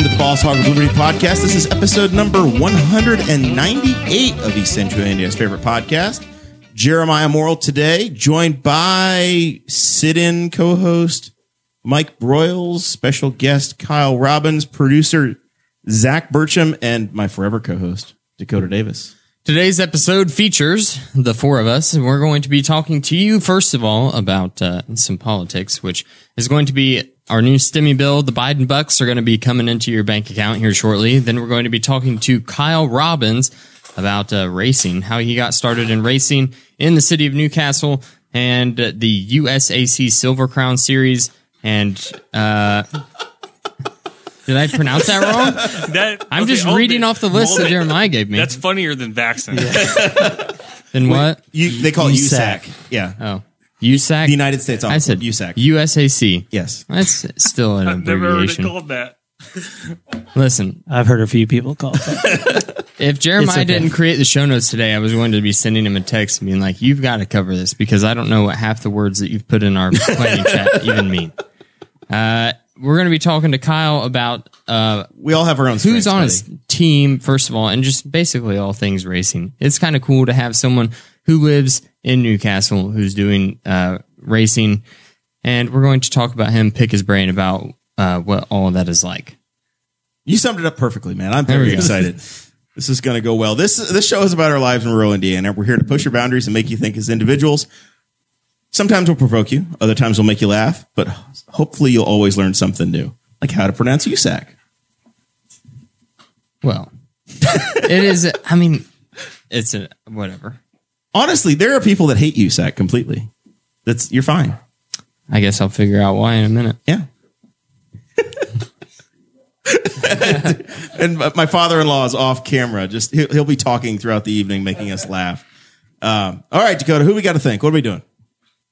Welcome to the Boss Hog of Liberty podcast. This is episode number 198 of East Central Indiana's favorite podcast. Jeremiah Morrell today, joined by sit-in co-host Mike Broyles, special guest Kyle Robbins, producer Zach Burcham, and my forever co-host Dakota Davis. Today's episode features the four of us, and we're going to be talking to you first of all about uh, some politics, which is going to be our new stimmy bill. The Biden bucks are going to be coming into your bank account here shortly. Then we're going to be talking to Kyle Robbins about uh, racing, how he got started in racing in the city of New Castle, and uh, the USAC Silver Crown Series. And uh, did I pronounce that wrong? That, I'm okay, just hold reading it. off the list Hold that it. Jeremiah gave me. That's funnier than vaccine. then what? You, they call it USAC. USAC. Yeah. Oh, USAC. The United States I said USAC. USAC. yes. That's still an I've never heard it abbreviation. called that. Listen, I've heard a few people call it that. if Jeremiah okay. didn't create the show notes today, I was going to be sending him a text and being like, "You've got to cover this because I don't know what half the words that you've put in our planning chat even mean." Uh, we're going to be talking to Kyle about uh, We all have our own who's on his team first of all, and just basically all things racing. It's kind of cool to have someone who lives in New Castle who's doing uh, racing, and we're going to talk about him, pick his brain about uh, what all that is like. You summed it up perfectly, man. I'm very excited. This is going to go well. This this show is about our lives in rural Indiana. We're here to push your boundaries and make you think as individuals. Sometimes we'll provoke you, other times we'll make you laugh, but hopefully you'll always learn something new, like how to pronounce USAC. Well, it is. I mean, it's a whatever. Honestly, there are people that hate USAC completely. That's you're fine. I guess I'll figure out why in a minute. Yeah. and my father-in-law is off camera. Just he'll, he'll be talking throughout the evening, making us laugh. Um, all right, Dakota, who we got to think? What are we doing?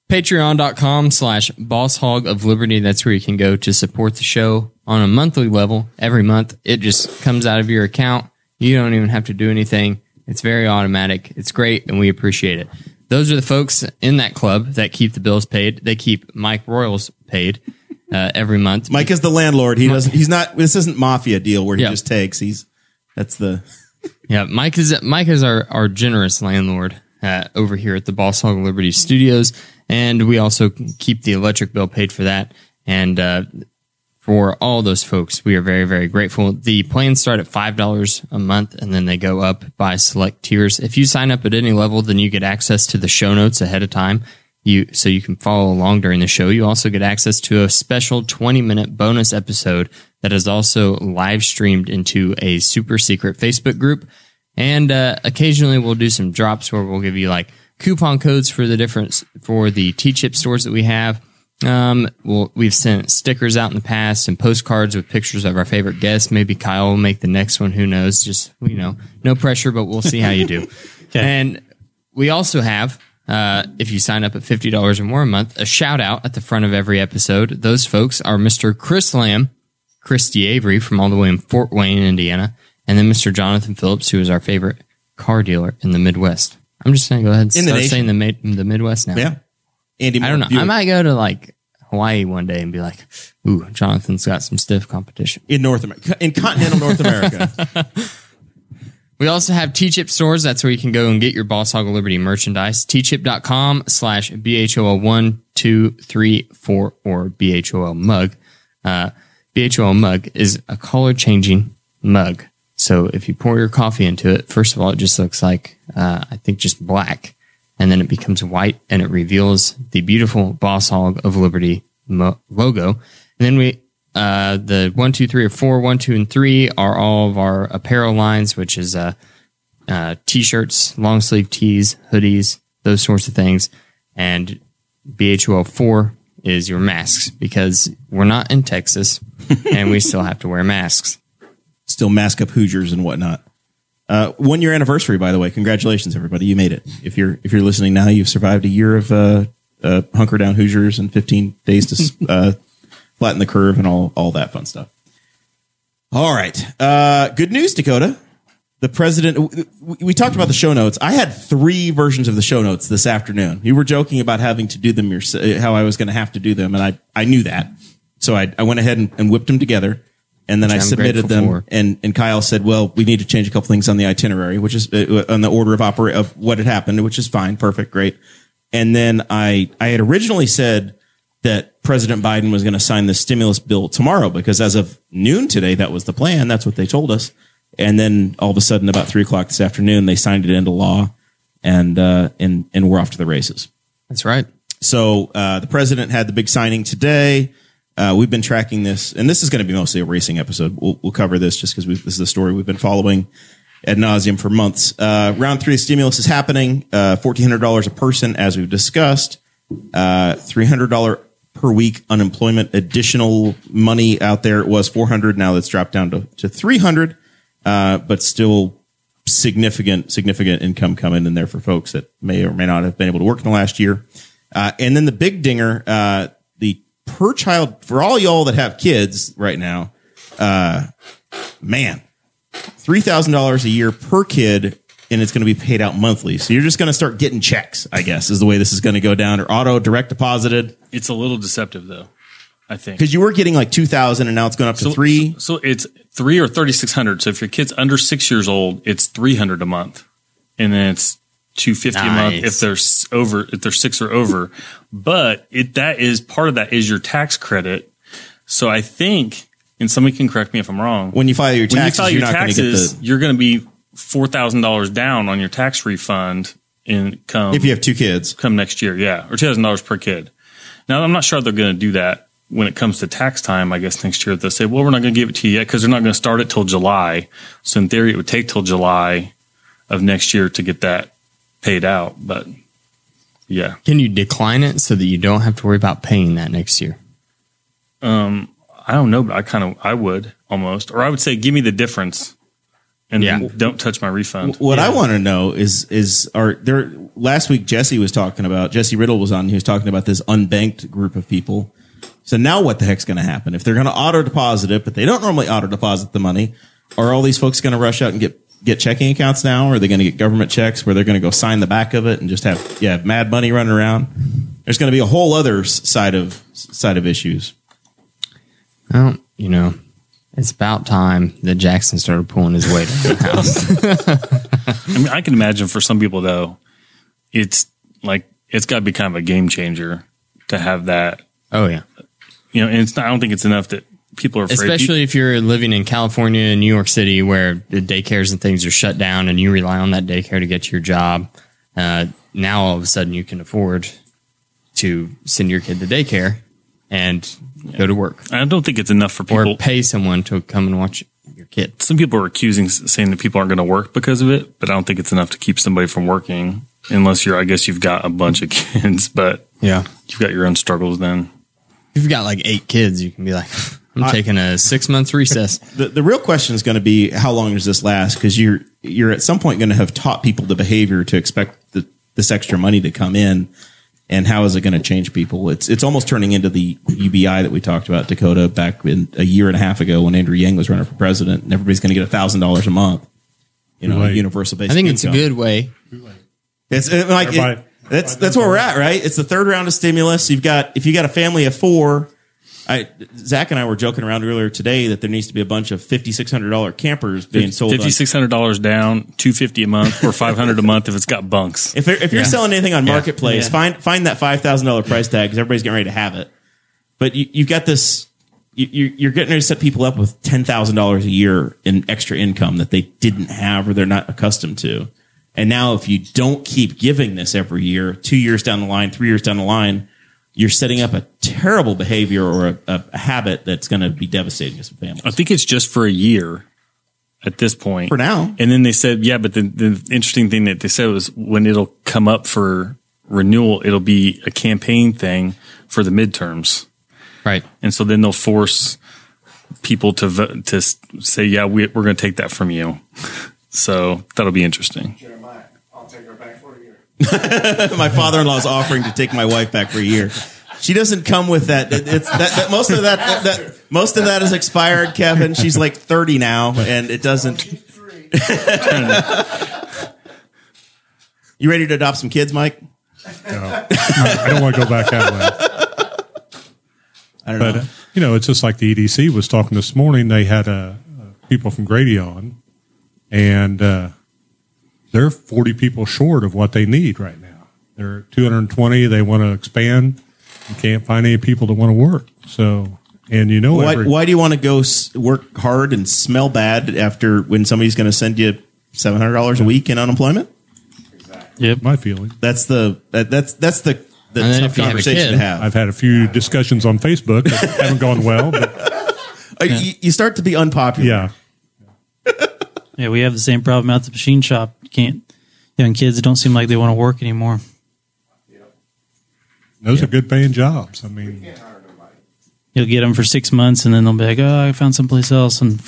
Patreon.com slash boss hog of liberty. That's where you can go to support the show on a monthly level. Every month, it just comes out of your account. You don't even have to do anything. It's very automatic. It's great, and we appreciate it. Those are the folks in that club that keep the bills paid. They keep Mike Broyles paid uh, every month. Mike is the landlord. He doesn't. He's not. This isn't mafia deal where he Yeah. just takes. He's that's the. Yeah, Mike is Mike is our, our generous landlord uh, over here at the Boss Hog Liberty Studios, and we also keep the electric bill paid for that. And uh, for all those folks, we are very very grateful. The plans start at five dollars a month, and then they go up by select tiers. If you sign up at any level, then you get access to the show notes ahead of time. You so you can follow along during the show. You also get access to a special twenty minute bonus episode that is also live streamed into a super secret Facebook group. And uh, occasionally we'll do some drops where we'll give you like coupon codes for the difference for the T-chip stores that we have. Um, we'll, we've sent stickers out in the past and postcards with pictures of our favorite guests. Maybe Kyle will make the next one. Who knows? Just you know, no pressure, but we'll see how you do. And we also have, uh, if you sign up at fifty dollars or more a month, a shout out at the front of every episode. Those folks are Mr. Chris Lamb, Christy Avery from all the way in Fort Wayne, Indiana, and then Mr. Jonathan Phillips, who is our favorite car dealer in the Midwest. I'm just going to go ahead and In the start nation. saying the, mid- the Midwest now. Yeah. Andy, I don't know. I might go to like Hawaii one day and be like, "Ooh, Jonathan's got some stiff competition." in North America, in continental North America. We also have T-Chip stores. That's where you can go and get your Boss Hog of Liberty merchandise. T-Chip.com slash BHOL1, 2, 3, 4, or BHOL mug. Uh, BHOL mug is a color changing mug. So if you pour your coffee into it, first of all, it just looks like, uh, I think just black. And then it becomes white and it reveals the beautiful Boss Hog of Liberty mo- logo. And then we, uh, the one, two, three, or four, one, two, and three are all of our apparel lines, which is uh, uh, t-shirts, long sleeve tees, hoodies, those sorts of things. And BHOL four is your masks because we're not in Texas and we still have to wear masks. Still mask up Hoosiers and whatnot. Uh, one year anniversary, by the way. Congratulations, everybody! You made it. If you're if you're listening now, you've survived a year of uh, uh, hunker down Hoosiers and 15 days to uh, flatten the curve and all all that fun stuff. All right, uh, good news, Dakota. The president. We, we talked about the show notes. I had three versions of the show notes this afternoon. You were joking about having to do them yourself, how I was going to have to do them, and I I knew that, so I I went ahead and, and whipped them together and then I I'm submitted them, for. and and Kyle said, "Well, we need to change a couple things on the itinerary, which is uh, on the order of opera of what had happened, which is fine, perfect, great." And then I I had originally said that President Biden was going to sign the stimulus bill tomorrow because as of noon today, that was the plan. That's what they told us. And then all of a sudden, about three o'clock this afternoon, they signed it into law, and uh, and and we're off to the races. That's right. So uh, the president had the big signing today. Uh, we've been tracking this, and this is going to be mostly a racing episode. We'll, we'll cover this just because this is the story we've been following ad nauseum for months. Uh, round three stimulus is happening. Uh, Fourteen hundred dollars a person, as we've discussed. Uh, Three hundred dollar per week unemployment additional money out there. It was four hundred. Now that's dropped down to, to three hundred, uh, but still significant significant income coming in there for folks that may or may not have been able to work in the last year. Uh, and then the big dinger, per child for all y'all that have kids right now, uh, man, three thousand dollars a year per kid, and it's going to be paid out monthly. So you're just going to start getting checks, I guess, is the way this is going to go down, or auto direct deposited. It's a little deceptive though. I think Because you were getting like two thousand, and now it's going up to so, three. So, so it's three or thirty six hundred. So if your kid's under six years old, it's three hundred a month, and then it's two fifty a month if they're over if they're six or over. But it that is part of that is your tax credit. So I think, and somebody can correct me if I'm wrong. When you file your when you taxes, file you're your not going to get taxes, the. you're going to be four thousand dollars down on your tax refund in come If you have two kids, come next year, yeah, or two thousand dollars per kid. Now I'm not sure they're going to do that when it comes to tax time. I guess next year they'll say, well, we're not going to give it to you yet because they're not going to start it till July. So in theory, it would take till July of next year to get that paid out. But yeah, Can you decline it so that you don't have to worry about paying that next year? Um, I don't know, but I kind of I would almost, or I would say, give me the difference, and Yeah. don't touch my refund. What I want to know is is are there last week Jesse was talking about Jesse Riddle was on he was talking about this unbanked group of people. So now what the heck's going to happen if they're going to auto deposit it, but they don't normally auto deposit the money? Are all these folks going to rush out and get get checking accounts now? Or are they going to get government checks where they're going to go sign the back of it and just have yeah mad money running around? There's going to be a whole other side of side of issues. Well, you know, it's about time that Jackson started pulling his weight out of the house. I mean, I can imagine for some people though, it's like it's got to be kind of a game changer to have that Oh yeah, you know, and it's not, I don't think it's enough that people are afraid. especially if you're living in California and New York City, where the daycares and things are shut down, and you rely on that daycare to get to your job. Uh, now all of a sudden you can afford to send your kid to daycare and go to work, I don't think it's enough for people or pay someone to come and watch your kid. Some people are accusing, saying that people aren't going to work because of it, but I don't think it's enough to keep somebody from working unless you're. I guess you've got a bunch of kids, but Yeah, you've got your own struggles. Then if you've got like eight kids, you can be like, I'm taking a six months recess. the, the real question is going to be how long does this last? Because you're you're at some point going to have taught people the behavior to expect the, this extra money to come in, and how is it going to change people? It's it's almost turning into the UBI that we talked about Dakota back in a year and a half ago when Andrew Yang was running for president, and everybody's going to get a thousand dollars a month. You know, Right. universal basic. I think it's a good way. It's like it- that's that's where we're at, right? It's the third round of stimulus. You've got if you got a family of four. I Zach and I were joking around earlier today that there needs to be a bunch of fifty six hundred dollar campers being sold. fifty six hundred dollars down, two fifty a month, or five hundred a month if it's got bunks. If, if you're Yeah. selling anything on marketplace, Yeah. find find that five thousand dollar price tag because everybody's getting ready to have it. But you, you've got this. You, you're you're getting ready to set people up with ten thousand dollars a year in extra income that they didn't have or they're not accustomed to. And now, if you don't keep giving this every year, two years down the line, three years down the line, you're setting up a terrible behavior or a, a habit that's going to be devastating to some families. I think it's just for a year. at this point For now. And then they said, yeah, but the, the interesting thing that they said was when it'll come up for renewal, it'll be a campaign thing for the midterms. Right. And so then they'll force people to vote, to say, yeah, we, we're going to take that from you. So that'll be interesting. my father-in-law is offering to take my wife back for a year. She doesn't come with that. It- It's that, that most of that, that, that most of that is expired, Kevin. She's like 30 now and it doesn't You ready to adopt some kids, Mike? No. I don't want to go back that way. I don't But know. uh, you know, it's just like the EDC was talking this morning. They had uh, uh, people from Grady on, and uh, they're forty people short of what they need right now. They're two hundred and twenty. They want to expand. You can't find any people that want to work. So, and you know, Why, every, why do you want to go s- work hard and smell bad after when somebody's going to send you $700 a week in unemployment? Yep. my feeling. That's the that, that's that's the the And then tough if you have a conversation kid- to have. I've had a few discussions on Facebook that haven't gone well, but Uh, you, you start to be unpopular. yeah, Yeah, we have the same problem at the machine shop. You can't young kids don't seem like they want to work anymore. Yep. those are good paying jobs. I mean, You'll get them for six months, and then they'll be like, "Oh, I found someplace else," and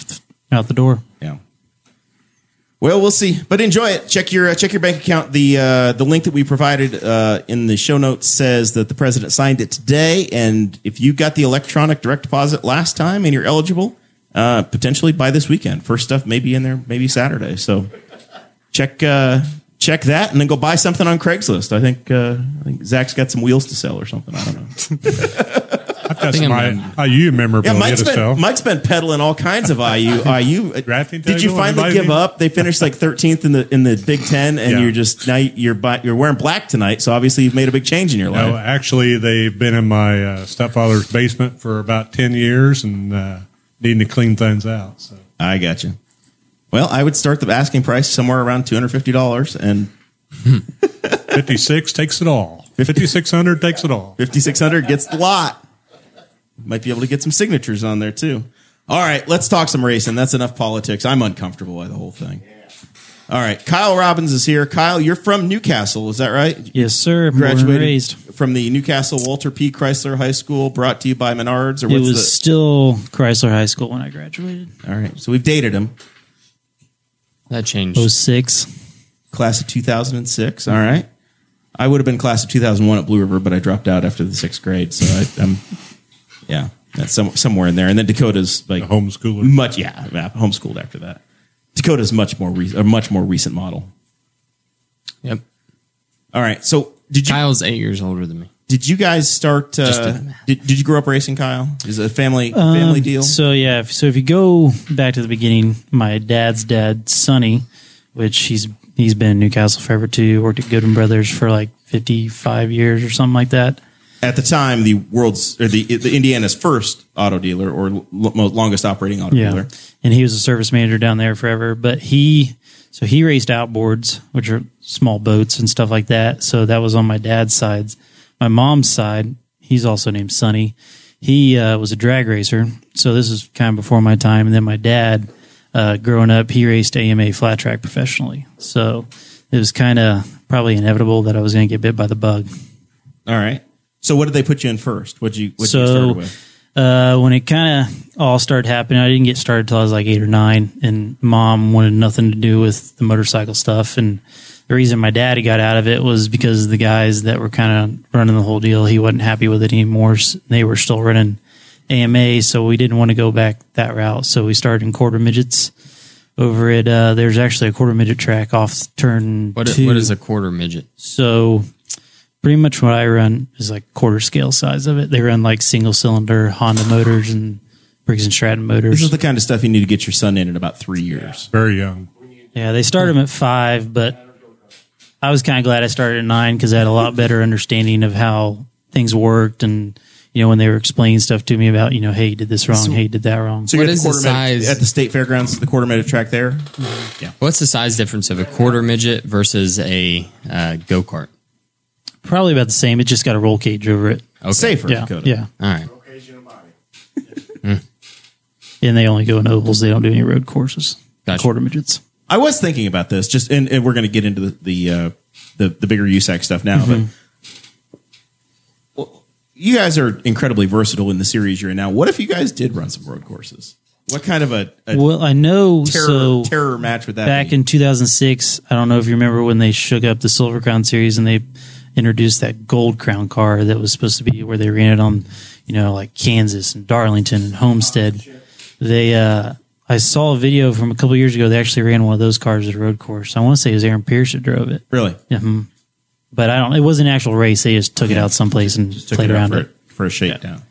out the door. Yeah. Well, we'll see, but enjoy it. Check your uh, check your bank account. The uh, the link that we provided uh, in the show notes says that the president signed it today, and if you got the electronic direct deposit last time and you're eligible, uh, potentially by this weekend. First stuff may be in there, maybe Saturday. So check uh, check that, and then go buy something on Craigslist. I think uh, I think Zach's got some wheels to sell or something. I don't know. I've got think some I'm I, IU memorabilia Yeah, Mike's to sell. Mike's been peddling all kinds of IU. IU. Drafting Did you finally give need- up? They finished like 13th in the in the Big Ten, and Yeah. you're just now you're you're wearing black tonight. So obviously you've made a big change in your life. No, actually, they've been in my uh, stepfather's basement for about 10 years and uh, needing to clean things out. So I got you. Well, I would start the asking price somewhere around two hundred fifty dollars, and 56 takes it all. 5600 takes it all. fifty six hundred gets the lot. Might be able to get some signatures on there too. All right, let's talk some racing. That's enough politics. I'm uncomfortable by the whole thing. All right, Kyle Robbins is here. Kyle, you're from New Castle, is that right? Yes, sir. Born and graduated raised. from the New Castle Walter P. Chrysler High School, brought to you by Menards. Or It what's was the? still Chrysler High School when I graduated. All right, so we've dated him. That changed. 06. Class of 2006. All right, I would have been class of 2001 at Blue River, but I dropped out after the sixth grade. So I, I'm, yeah, that's some, somewhere in there. And then Dakota's like A homeschooler. much, yeah, yeah, homeschooled after that. Dakota's much more re- a much more recent model. Yep. All right, so did you Kyle's eight years older than me. did you guys start? Just Uh, did did, did you grow up racing, Kyle? Is it a family family Um, deal? So yeah, if, so if you go back to the beginning, my dad's dad, Sonny, which he's he's been in New Castle forever too. Worked at Goodwin Brothers for like fifty five years or something like that. At the time the world's or the the Indiana's first auto dealer or l- most longest operating auto Yeah, dealer. and he was a service manager down there forever. But he so he raced outboards, which are small boats and stuff like that. So that was on my dad's side. My mom's side, he's also named Sonny. He uh, was a drag racer. So this is kind of before my time. And then my dad, uh, growing up, he raced AMA flat track professionally. So it was kind of probably inevitable that I was going to get bit by the bug. All right. So what did they put you in first? What you what you So- started with? Uh, when it kind of all started happening, I didn't get started till I was like eight or nine, and mom wanted nothing to do with the motorcycle stuff. And the reason my daddy got out of it was because the guys that were kind of running the whole deal, he wasn't happy with it anymore. S- They were still running AMA, so we didn't want to go back that route. So we started in quarter midgets over at, uh, there's actually a quarter midget track off turn What, two. what is a quarter midget? So pretty much what I run is like quarter scale size of it. They run like single cylinder Honda motors and Briggs and Stratton motors. This is the kind of stuff you need to get your son in in about three years. Very young. yeah, they start them at five, but I was kind of glad I started at nine because I had a lot better understanding of how things worked and. You know, when they were explaining stuff to me about, you know, hey, you did this wrong, hey, you did that wrong. So What you're at the the quarter minute- size? at the state fairgrounds, the quarter midget track there? Yeah. What's the size difference of a quarter midget versus a uh, go kart? Probably about the same. It just got a roll cage over it. Okay. Safer, Yeah, Dakota. yeah. All right. And they only go in ovals. They don't do any road courses. Gotcha. quarter midgets. I was thinking about this, just and, and we're going to get into the the, uh, the the bigger USAC stuff now, Mm-hmm. but well, you guys are incredibly versatile in the series you're in now. What if you guys did run some road courses? What kind of a, a Well, I know terror so terror match with that back be? in 2006 i don't know if you remember when they shook up the silver crown series and they introduced that gold crown car that was supposed to be where they ran it on you know like kansas and darlington and homestead. They uh i saw a video from a couple years ago. They actually ran one of those cars at a road course. I want to say it was aaron pierce that drove it. Really? Mhm. but i don't it wasn't an actual race. They just took it out someplace and took played it around for, it. for a shakedown.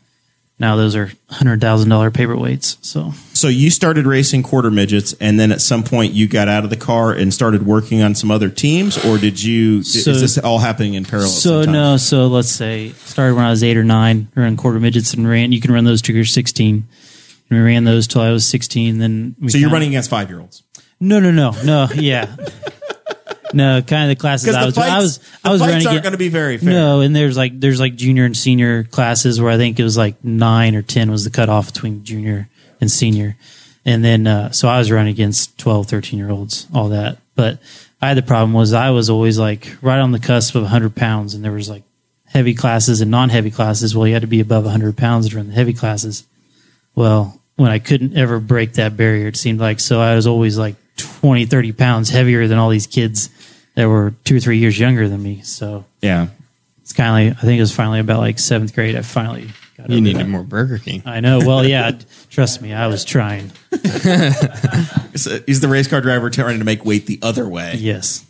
Now those are $100000 paperweights so So you started racing quarter midgets, and then at some point you got out of the car and started working on some other teams, or did you? So- is this all happening in parallel? So no, so let's say started when I was eight or nine, ran quarter midgets and ran. You can run those till you're 16. And we ran those till I was 16. Then we So you're running against five year olds. No, no, no, no. Yeah, no. Kind of the classes I the was. fights, I was. I was running. aren't going to be very fair. no, and there's like there's like junior and senior classes where I think it was like nine or ten was the cutoff between junior and senior, and then uh, so I was running against 12, 13 year olds, all that. But I had the problem was I was always like right on the cusp of 100 pounds, and there was like heavy classes and non heavy classes. Well, you had to be above 100 pounds to run the heavy classes. Well, when I couldn't ever break that barrier, it seemed like so I was always like 20, 30 pounds heavier than all these kids that were two or three years younger than me. So Yeah. it's kind of like, I think it was finally about like seventh grade. I finally got You needed that. more Burger King. I know. Well, yeah, trust me, I was trying. So He's the race car driver trying to make weight the other way. Yes.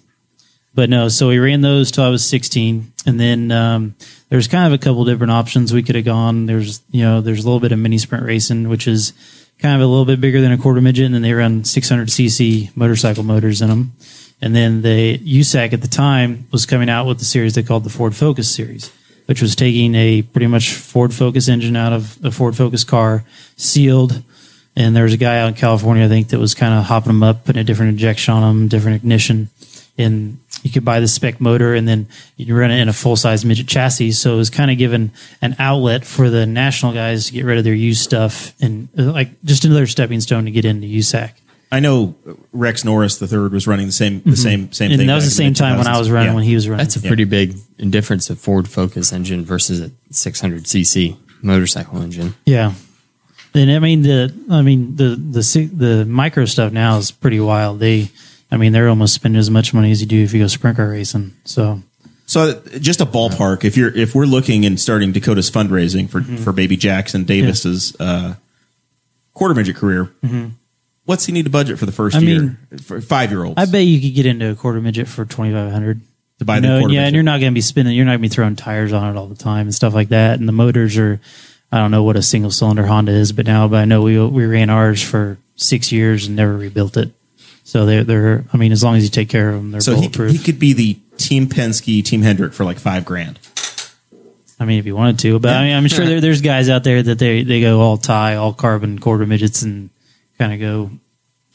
But no, so we ran those till I was 16. And then um, there's kind of a couple different options we could have gone. There's, you know, there's a little bit of mini sprint racing, which is kind of a little bit bigger than a quarter midget. And then they run 600cc motorcycle motors in them. And then the USAC at the time was coming out with the series they called the Ford Focus series, which was taking a pretty much Ford Focus engine out of a Ford Focus car, sealed, and there was a guy out in California, I think, that was kind of hopping them up, putting a different injection on them, different ignition. And you could buy the spec motor and then you run it in a full size midget chassis. So it was kind of given an outlet for the national guys to get rid of their used stuff and uh, like just another stepping stone to get into USAC. I know Rex Norris the third was running the same the same same Mm-hmm. and thing. that was the same time when I was running Yeah. when he was running. That's a pretty big difference of Ford Focus engine versus a 600cc motorcycle engine. Yeah. And I mean the I mean the the the micro stuff now is pretty wild. They I mean they're almost spending as much money as you do if you go sprint car racing. So So just a ballpark. If you're if we're looking and starting Dakota's fundraising for Mm-hmm. for baby Jackson Davis's uh, quarter midget career, what's he need to budget for the first Mm-hmm. I year mean, for five year olds? I bet you could get into a quarter midget for twenty five hundred To buy you the know, yeah, and you're not going to be spinning. You're not going to be throwing tires on it all the time and stuff like that. And the motors are, I don't know what a single cylinder Honda is, but now, but I know we we ran ours for six years and never rebuilt it. So they're they're. I mean, as long as you take care of them, they're so he, bulletproof. he could be the Team Penske, Team Hendrick for like five grand. I mean, if you wanted to, but I mean, I'm sure there, there's guys out there that they they go all tie, all carbon quarter midgets, and kind of go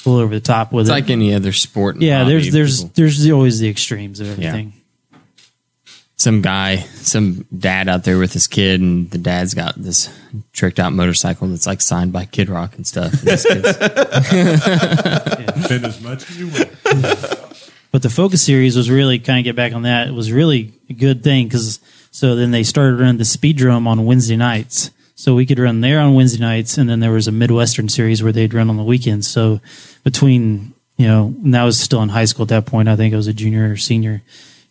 a little over the top with It's it. like any other sport. and yeah, hobby. there's there's People- there's always the extremes of everything. Some guy, some dad out there with his kid, and the dad's got this tricked out motorcycle that's like signed by Kid Rock and stuff. And Spend as much as you want. But the Focus series was really kind of get back on that. It was really a good thing because so then they started running the Speedrome on Wednesday nights. So we could run there on Wednesday nights, and then there was a Midwestern series where they'd run on the weekends. So between you know, and that was still in high school at that point. I think I was a junior or senior.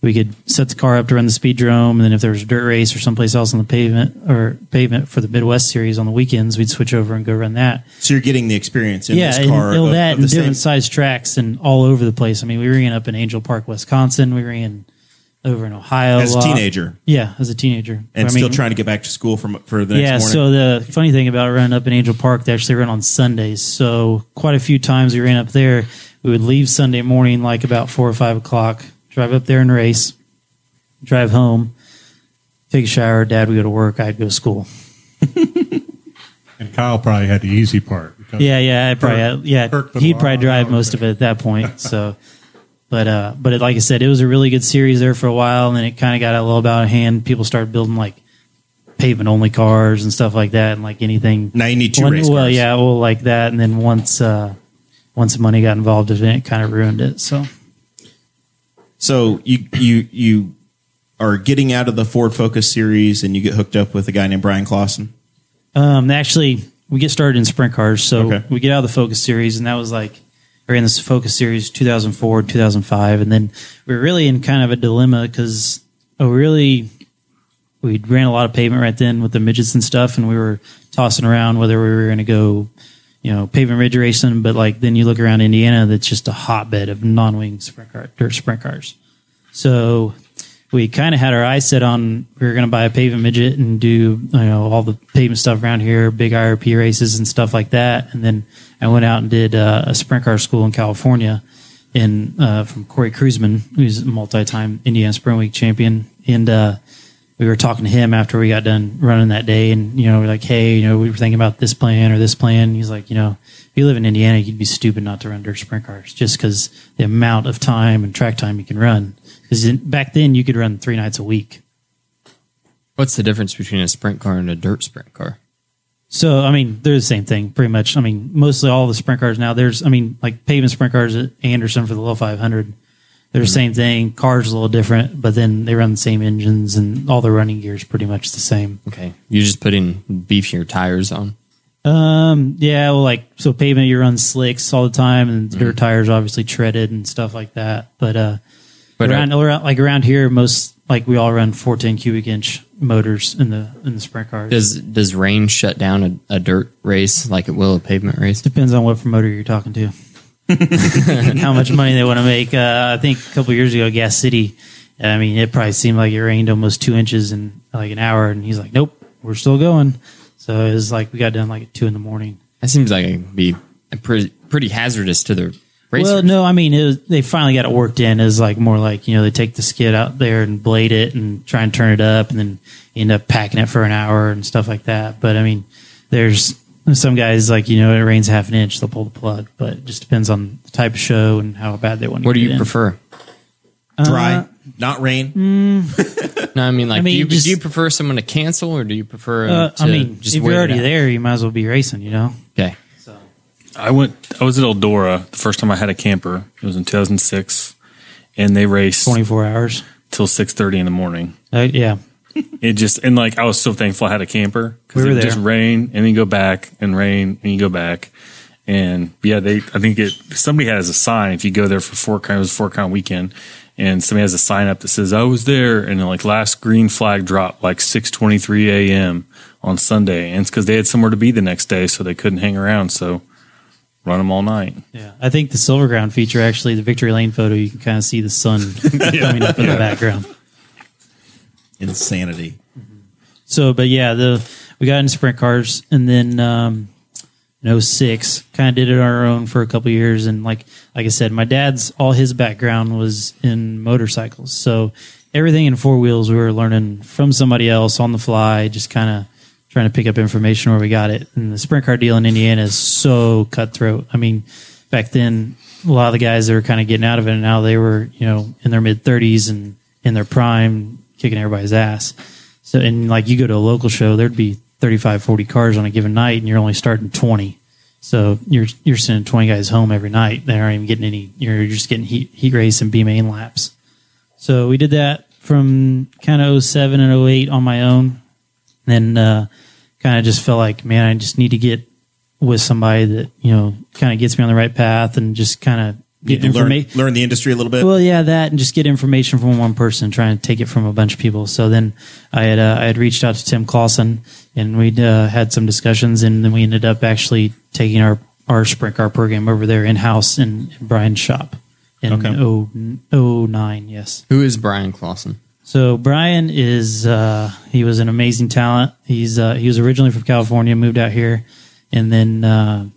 We could set the car up to run the Speedrome, and then if there was a dirt race or someplace else on the pavement or pavement for the Midwest series on the weekends, we'd switch over and go run that So you're getting the experience in yeah, this car. of- that of and same- different size tracks and all over the place. I mean, we ran up in Angell Park, Wisconsin. We ran over in Ohio as a teenager Yeah, as a teenager, and I still mean, trying to get back to school from for the next Yeah, morning. so the funny thing about running up in Angell Park, they actually run on Sundays. So quite a few times we ran up there. We would leave Sunday morning, like about four or five o'clock, drive up there and race, drive home, take a shower. Dad would go to work. I'd go to school. And Kyle probably had the easy part. Yeah, yeah, I probably, Kirk- yeah, Kirk he'd probably drive hours most of it at that point. So, but uh, but it, like I said, it was a really good series there for a while, and then it kind of got a little out of hand. People started building like pavement only cars and stuff like that, and like anything. now you need two One- race well, yeah, well, like that, and then once uh, once money got involved in it, it kind of ruined it. So So you you you are getting out of the Ford Focus series, and you get hooked up with a guy named Bryan Clauson. Um, actually, we get started in sprint cars. So Okay. we get out of the Focus series, and that was like we ran this Focus series 2004, 2005, and then we were really in kind of a dilemma because oh, really we ran a lot of pavement right then with the midgets and stuff, and we were tossing around whether we were going to go, you know, pavement ridge racing, but like then you look around Indiana, that's just a hotbed of non-wing sprint car, dirt sprint cars. So we kind of had our eyes set on we were going to buy a pavement midget and do you know all the pavement stuff around here, big IRP races and stuff like that. And then I went out and did uh, a sprint car school in California, in uh, from Cory Kruseman, who's a multi-time Indiana Sprint Week champion, and uh, we were talking to him after we got done running that day, and you know we're like, hey, you know we were thinking about this plan or this plan. He's like, you know, if you live in Indiana, you'd be stupid not to run dirt sprint cars just because the amount of time and track time you can run. Because back then you could run three nights a week. What's the difference between a sprint car and a dirt sprint car? So I mean, they're the same thing, pretty much. I mean, mostly all the sprint cars now. There's, I mean, like pavement sprint cars at Anderson for the Little 500. They're the same thing. Cars a little different, but then they run the same engines and all the running gear is pretty much the same. Okay, you're just putting beefier tires on. Um, yeah, well, like so pavement you run slicks all the time, and dirt tires obviously treaded and stuff like that. But uh, But around, uh, around like around here, most like we all run 410 cubic inch motors in the in the sprint cars. does does rain shut down a, a dirt race like it will a pavement race? Depends on what promoter you're talking to. how much money they want to make. Uh, I think a couple years ago, Gas City, I mean, it probably seemed like it rained almost two inches in like an hour. And he's like, nope, we're still going. So it was like we got done like at two in the morning. That seems like it would be pretty pretty hazardous to the racers. Well, no, I mean, it was, they finally got it worked in. Was like more like, you know, they take the skid out there and blade it and try and turn it up and then end up packing it for an hour and stuff like that. But I mean, there's some guys like, you know, it rains half an inch, they'll pull the plug, but it just depends on the type of show and how bad they want to What do you in. prefer? Dry, Uh, not rain. mm, No, I mean like, I mean, do, you, just- do you prefer someone to cancel or do you prefer? Uh, to I mean, just if you're already there, you might as well be racing, you know? Okay, so I went. I was at Eldora the first time I had a camper. It was in 2006, and they raced 24 hours. till 6:30 in the morning. Uh, yeah. It just and like I was so thankful I had a camper because We it would just rain and then go back and rain and you go back. And yeah, they I think it somebody has a sign if you go there for four it was Four Crown weekend and somebody has a sign up that says I was there and like last green flag dropped like six twenty three AM on Sunday and it's because they had somewhere to be the next day so they couldn't hang around so run them all night. Yeah. I think the Silver Crown feature, actually, the Victory Lane photo, you can kind of see the sun coming up in the background. Insanity. So, but yeah, the we got in sprint cars, and then um, in 06, kind of did it on our own for a couple years. And like like I said, my dad's all his background was in motorcycles, so everything in four wheels we were learning from somebody else on the fly, just kind of trying to pick up information where we got it. And the sprint car deal in Indiana is so cutthroat. I mean, back then, a lot of the guys that were kind of getting out of it, and now they were you know in their mid 30s and in their prime, kicking everybody's ass. So, and like you go to a local show, there'd be 35, 40 cars on a given night, and you're only starting 20. So you're you're sending 20 guys home every night. They aren't even getting any. You're just getting heat heat race and B main laps. So we did that from kind of 07 and 08 on my own. Then uh, kind of just felt like, man, I just need to get with somebody that you know kind of gets me on the right path and just kind of get to learn, information. learn the industry a little bit. Well, yeah, that and just get information from one person, try and take it from a bunch of people. So then I had uh, I had reached out to Tim Clauson, and we'd uh, had some discussions, and then we ended up actually taking our our sprint car program over there in house in, in Bryan's shop in Okay. oh oh nine, yes. who is Bryan Clauson? So Bryan is uh, he was an amazing talent. He's uh, he was originally from California, moved out here, and then uh,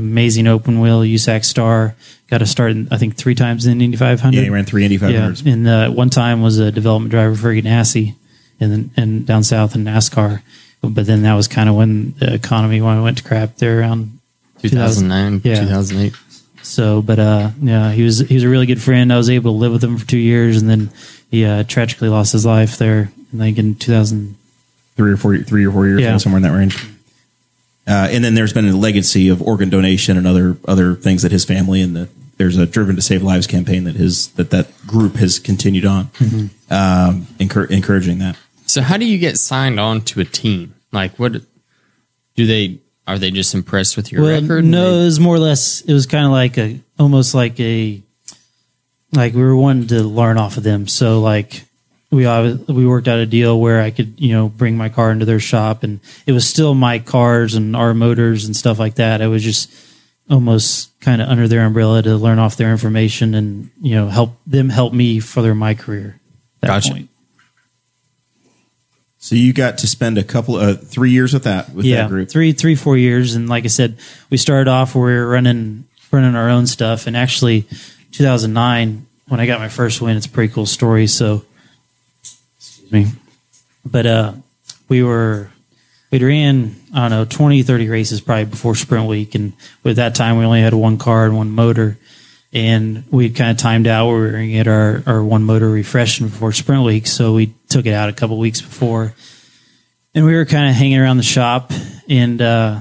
amazing open wheel USAC star. Got to start I think three times in Indy 500. yeah, he ran three Indy Yeah, 500s. and uh, one time was a development driver for Ganassi, and and down south in NASCAR. But then that was kind of when the economy when I went to crap there around 2009, Yeah. 2008. so. But uh, yeah, he was he was a really good friend. I was able to live with him for two years, and then he uh, tragically lost his life there. I think in 2000. Three or four, three or four years Yeah. somewhere in that range. Uh, and then there's been a legacy of organ donation and other other things that his family and the there's a Driven to Save Lives campaign that his that that group has continued on, um, encour- encouraging that. So how do you get signed on to a team? Like what do they are they just impressed with your well, record? no, They- it was more or less. It was kind of like a almost like a like we were wanting to learn off of them. So like we we worked out a deal where I could you know bring my car into their shop, and it was still my cars and our motors and stuff like that. I was just almost kind of under their umbrella to learn off their information and you know help them help me further my career. at that Gotcha. point. So you got to spend a couple uh, three years with that with yeah, that group. three, three, four years, and like I said, we started off where we were running running our own stuff, and actually, 2009 when I got my first win, it's a pretty cool story. So, excuse me, but uh, we were we ran I don't know 20, 30 races probably before sprint week, and with that time we only had one car and one motor. And we kind of timed out where we were going to get our, our one motor refreshing before sprint week. So we took it out a couple weeks before. And we were kind of hanging around the shop. And uh,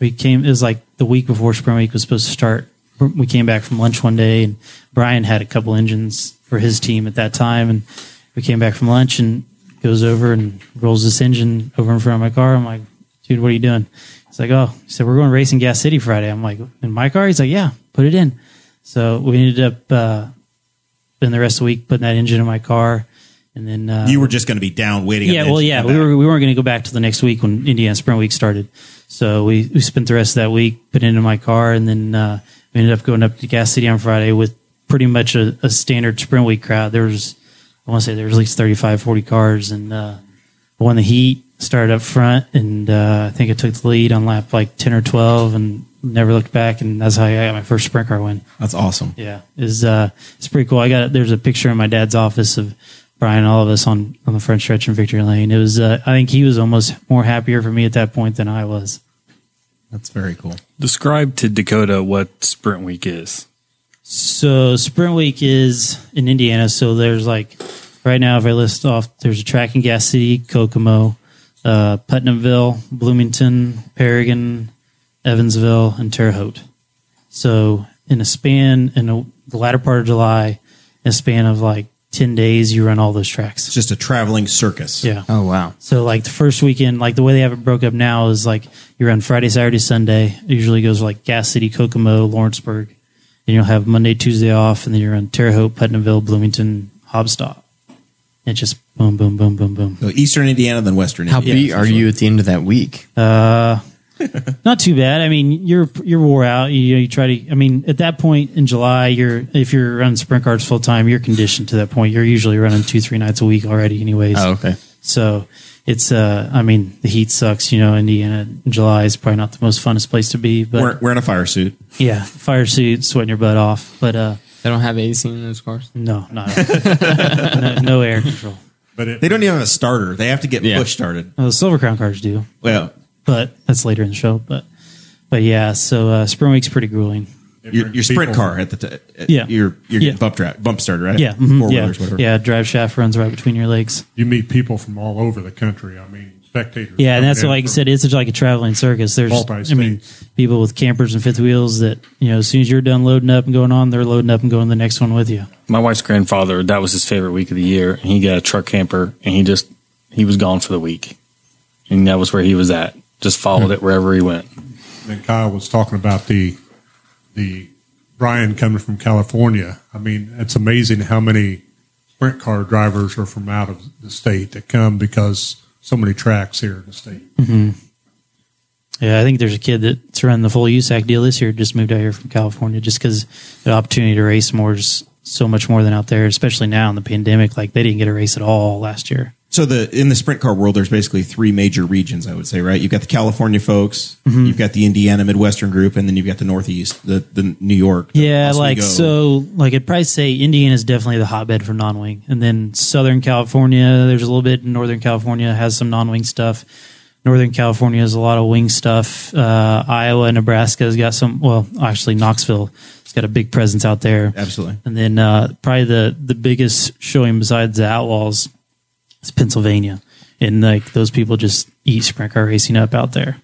we came it was like the week before sprint week was supposed to start. We came back from lunch one day and bryan had a couple engines for his team at that time. And we came back from lunch and goes over and rolls this engine over in front of my car i'm like dude what are you doing he's like oh he said we're going racing gas city friday i'm like in my car he's like yeah put it in so we ended up uh spending the rest of the week putting that engine in my car and then uh, You were just going to be down waiting. yeah, well, yeah, we were, we weren't going to go back to the next week when Indiana Sprint Week started. So we, we spent the rest of that week putting it into my car, and then uh, we ended up going up to Gas City on Friday with pretty much a, a standard Sprint Week crowd. There was I want to say there was at least 35, 40 cars, and uh, won the heat. Started up front, and uh, I think I took the lead on lap like ten or twelve, and never looked back. And that's how I got my first sprint car win. That's awesome. Yeah, is uh, it's pretty cool. I got there's a picture in my dad's office of Bryan, and all of us on on the front stretch in Victory Lane. It was uh, I think he was almost more happier for me at that point than I was. That's very cool. Describe to Dakota what Sprint Week is. So Sprint Week is in Indiana. So there's like right now, if I list off, there's a track in Gas City, Kokomo, uh, Putnamville, Bloomington, Paragon, Evansville, and Terre Haute. So in a span in a, the latter part of July, in a span of like ten days, you run all those tracks. It's just a traveling circus. Yeah. Oh wow. So like the first weekend, like the way they have it broke up now is like you run Friday, Saturday, Sunday. It usually goes like Gas City, Kokomo, Lawrenceburg. And you'll have Monday, Tuesday off, and then you're on Terre Haute, Putnamville, Bloomington, Haubstadt. It's just boom, boom, boom, boom, boom. So Eastern Indiana, then Western Indiana. How Indiana. beat are you at the end of that week? Uh, not too bad. I mean, you're you're wore out. You, you try to. I mean, at that point in July, you're if you're running sprint cars full time, you're conditioned to that point. You're usually running two, three nights a week already, anyways. Oh, okay. So it's uh, I mean, the heat sucks. You know, Indiana in July is probably not the most funnest place to be, but we're wearing a fire suit. yeah, fire suit, sweating your butt off. But uh, They don't have AC in those cars. no, not no, no air control. But it, They don't even have a starter. They have to get Yeah. push started. Well, the Silver Crown cars do, Well, but that's later in the show. But but yeah, so uh, Sprint Week's pretty grueling. It your, your sprint car at the t- at Yeah. your your Yeah. bump track bump starter right Yeah, mhm, four yeah, whatever yeah. Drive shaft runs right between your legs. You meet people from all over the country. I mean, spectators. Yeah, and that's like I said, it's like a traveling circus. There's, I mean, people with campers and fifth wheels that you know, as soon as you're done loading up and going on, they're loading up and going to the next one with you. My wife's grandfather, that was his favorite week of the year. And he got a truck camper and he just, he was gone for the week. And that was where he was at. Just followed it wherever he went. then Kyle was talking about the the Bryan coming from California. I mean, it's amazing how many sprint car drivers are from out of the state that come because so many tracks here in the state. Mm-hmm. Yeah, I think there's a kid that's running the full USAC deal this year. Just moved out here from California, just because the opportunity to race more is so much more than out there, especially now in the pandemic. Like they didn't get a race at all last year. So the in the sprint car world there's basically three major regions i would say right you've got the california folks Mm-hmm. you've got the indiana midwestern group and then you've got the northeast the the new york the Yeah, like so, like I'd probably say Indiana is definitely the hotbed for non-wing, and then Southern California. There's a little bit. in Northern California has some non-wing stuff. Northern California has a lot of wing stuff. Uh, Iowa, Nebraska has got some. Well, actually, Knoxville has got a big presence out there. absolutely And then uh, probably the the biggest showing besides the Outlaws is Pennsylvania, and like those people just eat sprint car racing up out there.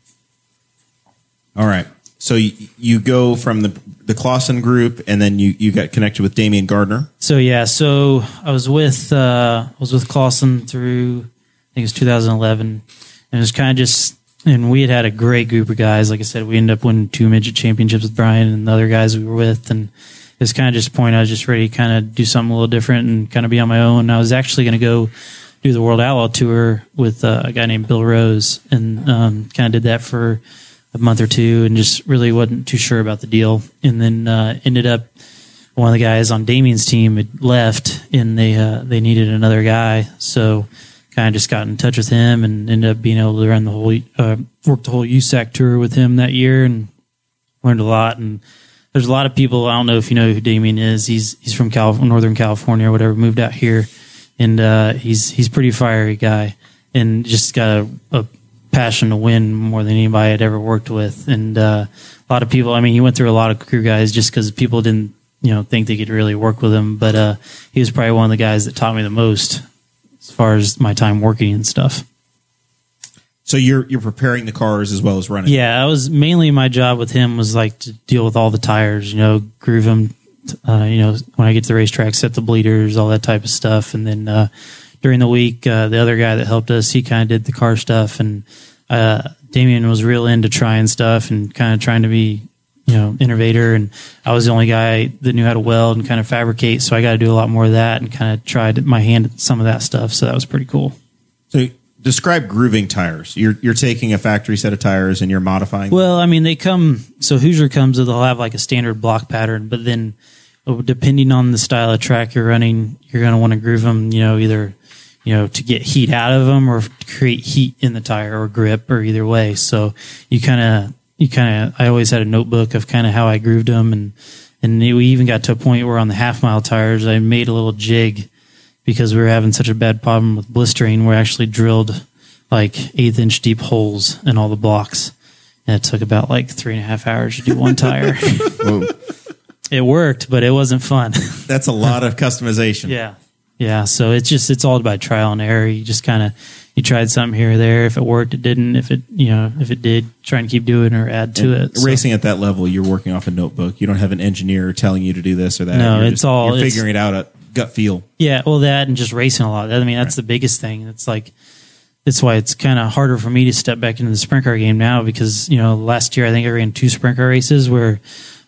All right. So you, you go from the the Clauson group, and then you you got connected with Damion Gardner. So yeah, so I was with uh, I was with Clauson through I think it was 2011, and it was kind of just and we had had a great group of guys. Like I said, we ended up winning two midget championships with Bryan and the other guys we were with, and it was kind of just a point I was just ready to kind of do something a little different and kind of be on my own. I was actually going to go do the World Outlaw Tour with uh, a guy named Bill Rose, and um, kind of did that for a month or two, and just really wasn't too sure about the deal. And then uh, ended up one of the guys on Damion's team had left, and they uh, they needed another guy, so kind of just got in touch with him and ended up being able to run the whole uh, work the whole USAC tour with him that year, and learned a lot. And there's a lot of people. I don't know if you know who Damion is. He's he's from Calif- Northern California or whatever. Moved out here, and uh, he's he's pretty fiery guy, and just got a, a passion to win more than anybody I'd ever worked with. And uh, a lot of people. I mean, he went through a lot of crew guys just because people didn't you know think they could really work with him. But uh, he was probably one of the guys that taught me the most as far as my time working and stuff. So you're you're preparing the cars as well as running. Yeah, I was mainly my job with him was like to deal with all the tires, you know, groove them, uh, you know, when I get to the racetrack, set the bleeders, all that type of stuff. And then uh, during the week, uh, the other guy that helped us, he kind of did the car stuff. And uh, Damion was real into trying stuff and kind of trying to be, you know, innovator. And I was the only guy that knew how to weld and kind of fabricate. So I got to do a lot more of that and kind of tried my hand at some of that stuff. So that was pretty cool. So describe grooving tires. You're you're taking a factory set of tires and you're modifying. Well, I mean, they come. So Hoosier comes, they'll have like a standard block pattern, but then Oh, depending on the style of track you're running, you're going to want to groove them. You know, either you know to get heat out of them or create heat in the tire or grip or either way. So you kind of you kind of. I always had a notebook of kind of how I grooved them, and and we even got to a point where on the half mile tires, I made a little jig because we were having such a bad problem with blistering. We actually drilled like eighth inch deep holes in all the blocks. And it took about like three and a half hours to do one tire. it worked, but it wasn't fun. That's a lot of customization. yeah. Yeah. So it's just, it's all about trial and error. You just kind of, you tried something here or there. If it worked, it didn't. If it, you know, if it did, try and keep doing or add to it. So- Racing at that level, you're working off a notebook. You don't have an engineer telling you to do this or that. No, You're it's all- you're figuring it out at gut feel. Yeah, well, that and just racing a lot. I mean, that's the biggest thing. It's like that's why it's kind of harder for me to step back into the sprint car game now because you know last year I think I ran two sprint car races where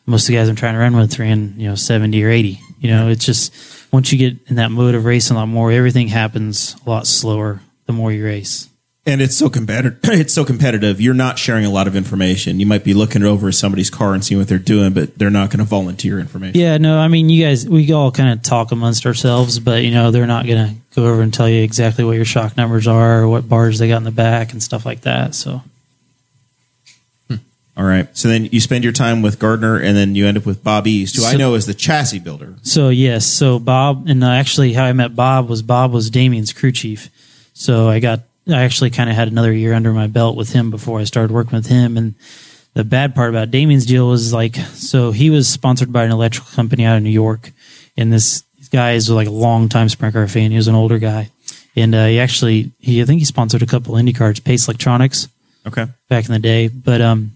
most of the guys I'm trying to run with ran you know seventy or eighty. You know, it's just once you get in that mode of racing a lot more, everything happens a lot slower the more you race. And it's so competitive. It's so competitive. You're not sharing a lot of information. You might be looking over somebody's car and seeing what they're doing, but they're not going to volunteer information. Yeah, no, I mean, you guys, we all kind of talk amongst ourselves, but you know, they're not going to go over and tell you exactly what your shock numbers are or what bars they got in the back and stuff like that. So. All right. So then you spend your time with Gardner, and then you end up with Bob East, who I know is the chassis builder. So yes, so Bob and actually how I met Bob was Bob was Damion's crew chief. So I got I actually kind of had another year under my belt with him before I started working with him. And the bad part about Damion's deal was like so he was sponsored by an electrical company out of New York, and this guy is like a long time sprint car fan. He was an older guy, and uh, he actually he I think he sponsored a couple Indy cards, Pace Electronics Okay. back in the day. But um,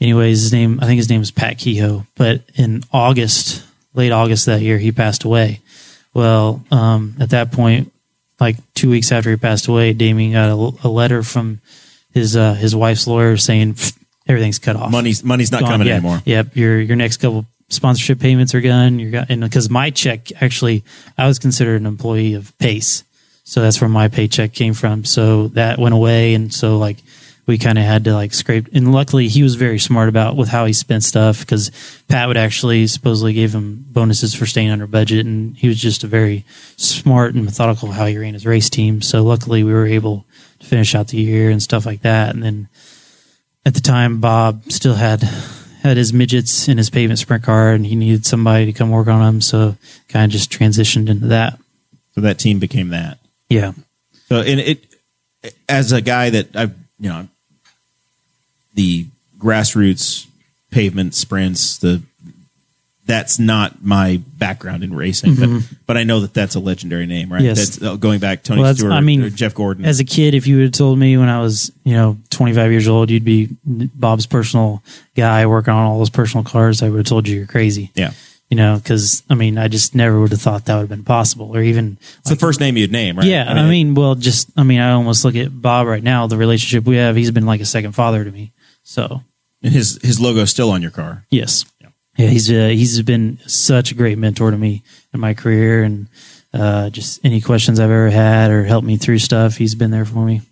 anyways, his name I think his name was Pat Kehoe. But in August, late August that year, he passed away. Well, um, at that point, like two weeks after he passed away, Damion got a, a letter from his uh, his wife's lawyer saying everything's cut off. Money's money's not Gone. coming yeah. anymore. Yep, your your next couple sponsorship payments are gone. You're got, and because my check actually, I was considered an employee of Pace, so that's where my paycheck came from. So that went away, and so like we kind of had to like scrape. And luckily, he was very smart about with how he spent stuff because Pat would actually supposedly gave him bonuses for staying under budget, and he was just a very smart and methodical how he ran his race team. So luckily, we were able to finish out the year and stuff like that, and then at the time Bob still had had his midgets in his pavement sprint car and he needed somebody to come work on them so kind of just transitioned into that So that team became that. yeah So and it as a guy that I've you know the grassroots pavement sprints the that's not my background in racing, but but I know that that's a legendary name, right? Mm-hmm. Yes. That's uh, going back Tony Well, Stewart, I mean, or Jeff Gordon. As a kid, if you would have told me when I was, you know, 25 years old, you'd be Bob's personal guy working on all those personal cars, I would have told you you're crazy. yeah, You know, because I mean, I just never would have thought that would have been possible, or even it's the first name you'd name, right? Yeah, I mean, well, just I mean, I almost look at Bob right now. The relationship we have, he's been like a second father to me. So and his his logo's still on your car. yes, yeah, he's uh, he's been such a great mentor to me in my career, and uh, just any questions I've ever had or helped me through stuff, he's been there for me.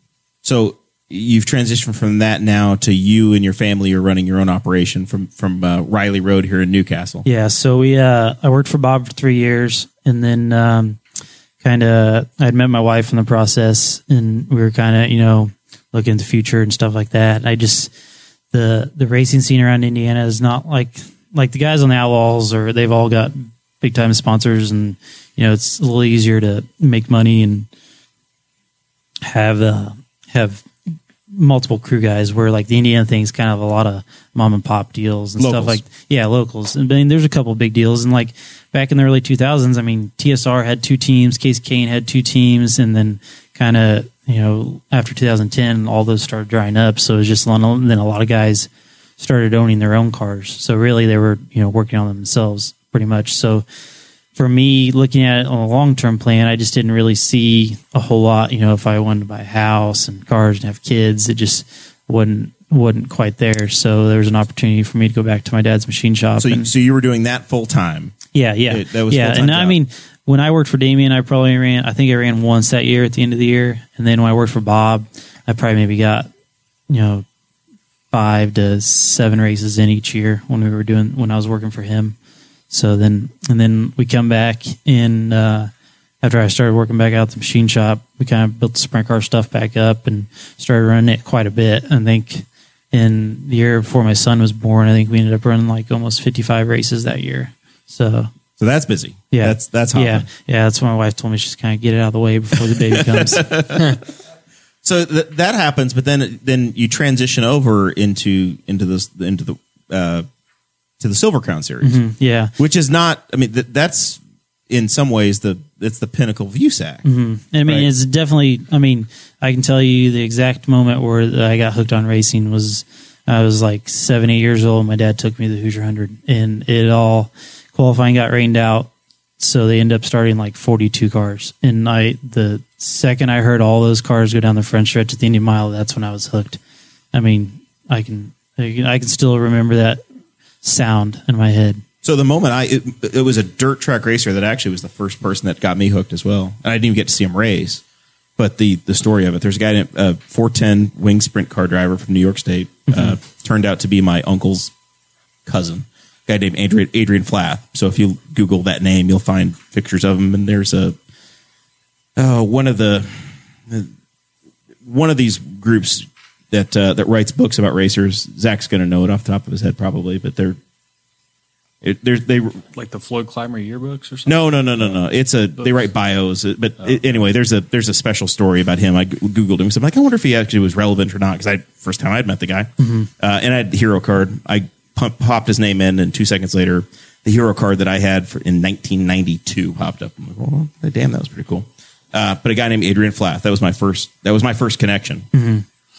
So you've transitioned from that now to you and your family are running your own operation from from uh, Riley Road here in New Castle. Yeah, so we uh, I worked for Bob for three years, and then um, kind of I'd met my wife in the process, and we were kind of you know looking at the future and stuff like that. I just the the racing scene around Indiana is not like like the guys on the Outlaws, or they've all got big time sponsors, and you know it's a little easier to make money and have uh, have multiple crew guys where like the Indiana thing's kind of a lot of mom and pop deals and Locals. stuff like yeah locals. And I mean there's a couple big deals. And like back in the early 2000s I mean TSR had two teams Kasey Kahne had two teams and then kind of you know after 2010 all those started drying up. So it was just a lot of- then a lot of guys started owning their own cars. So really they were you know working on them themselves pretty much. So for me, looking at it on a long term plan, I just didn't really see a whole lot. You know, if I wanted to buy a house and cars and have kids, it just wasn't wasn't quite there. So there was an opportunity for me to go back to my dad's machine shop. So you, and, so you were doing that full time. yeah, yeah, it- that was yeah. And I mean, when I worked for Damion, I probably ran. I think I ran once that year at the end of the year, and then when I worked for Bob, I probably maybe got you know five to seven races in each year when we were doing when I was working for him. So then, and then we come back in uh, after I started working back out at the machine shop. We kind of built the sprint car stuff back up and started running it quite a bit. I think in the year before my son was born, I think we ended up running like almost fifty-five races that year. So So that's busy. yeah, that's that's hopping. yeah, yeah. That's what my wife told me. She's kind of get it out of the way before the baby comes. So th- that happens, but then then you transition over into into this into the uh, to the Silver Crown series, mm-hmm. yeah, which is not. I mean, th- that's in some ways the it's the pinnacle of USAC. Mm-hmm. I mean, Right. it's definitely. I mean, I can tell you the exact moment where I got hooked on racing was I was like seven, eight years old. My dad took me to the Hoosier Hundred, and it all qualifying got rained out, so they end up starting like forty-two cars. And I, the second I heard all those cars go down the front stretch at the Indian Mile, that's when I was hooked. I mean, I can, I can still remember that sound in my head. So the moment I it, it was a dirt track racer that actually was the first person that got me hooked as well, and I didn't even get to see him race. But the the story of it, there's a guy, named, a 410 wing sprint car driver from New York State, uh, turned out to be my uncle's cousin, a guy named Adrian Adrian Flath. So if you Google that name, you'll find pictures of him, and there's a uh, one of the one of these groups that uh, that writes books about racers. Zach's going to know it off the top of his head probably, but they're it, they're they like the Floyd Clymer yearbooks or something. no, no, no, no, no. It's a they write bios, uh, but it- anyway, there's a there's a special story about him. I googled him. So I'm like, I wonder if he actually was relevant or not because I first time I'd met the guy, uh, and I had the hero card. I pump, popped his name in, and two seconds later, the hero card that I had for, in 1992 popped up. I'm like, well, damn, that was pretty cool. Uh, but a guy named Adrian Flath. That was my first. That was my first connection.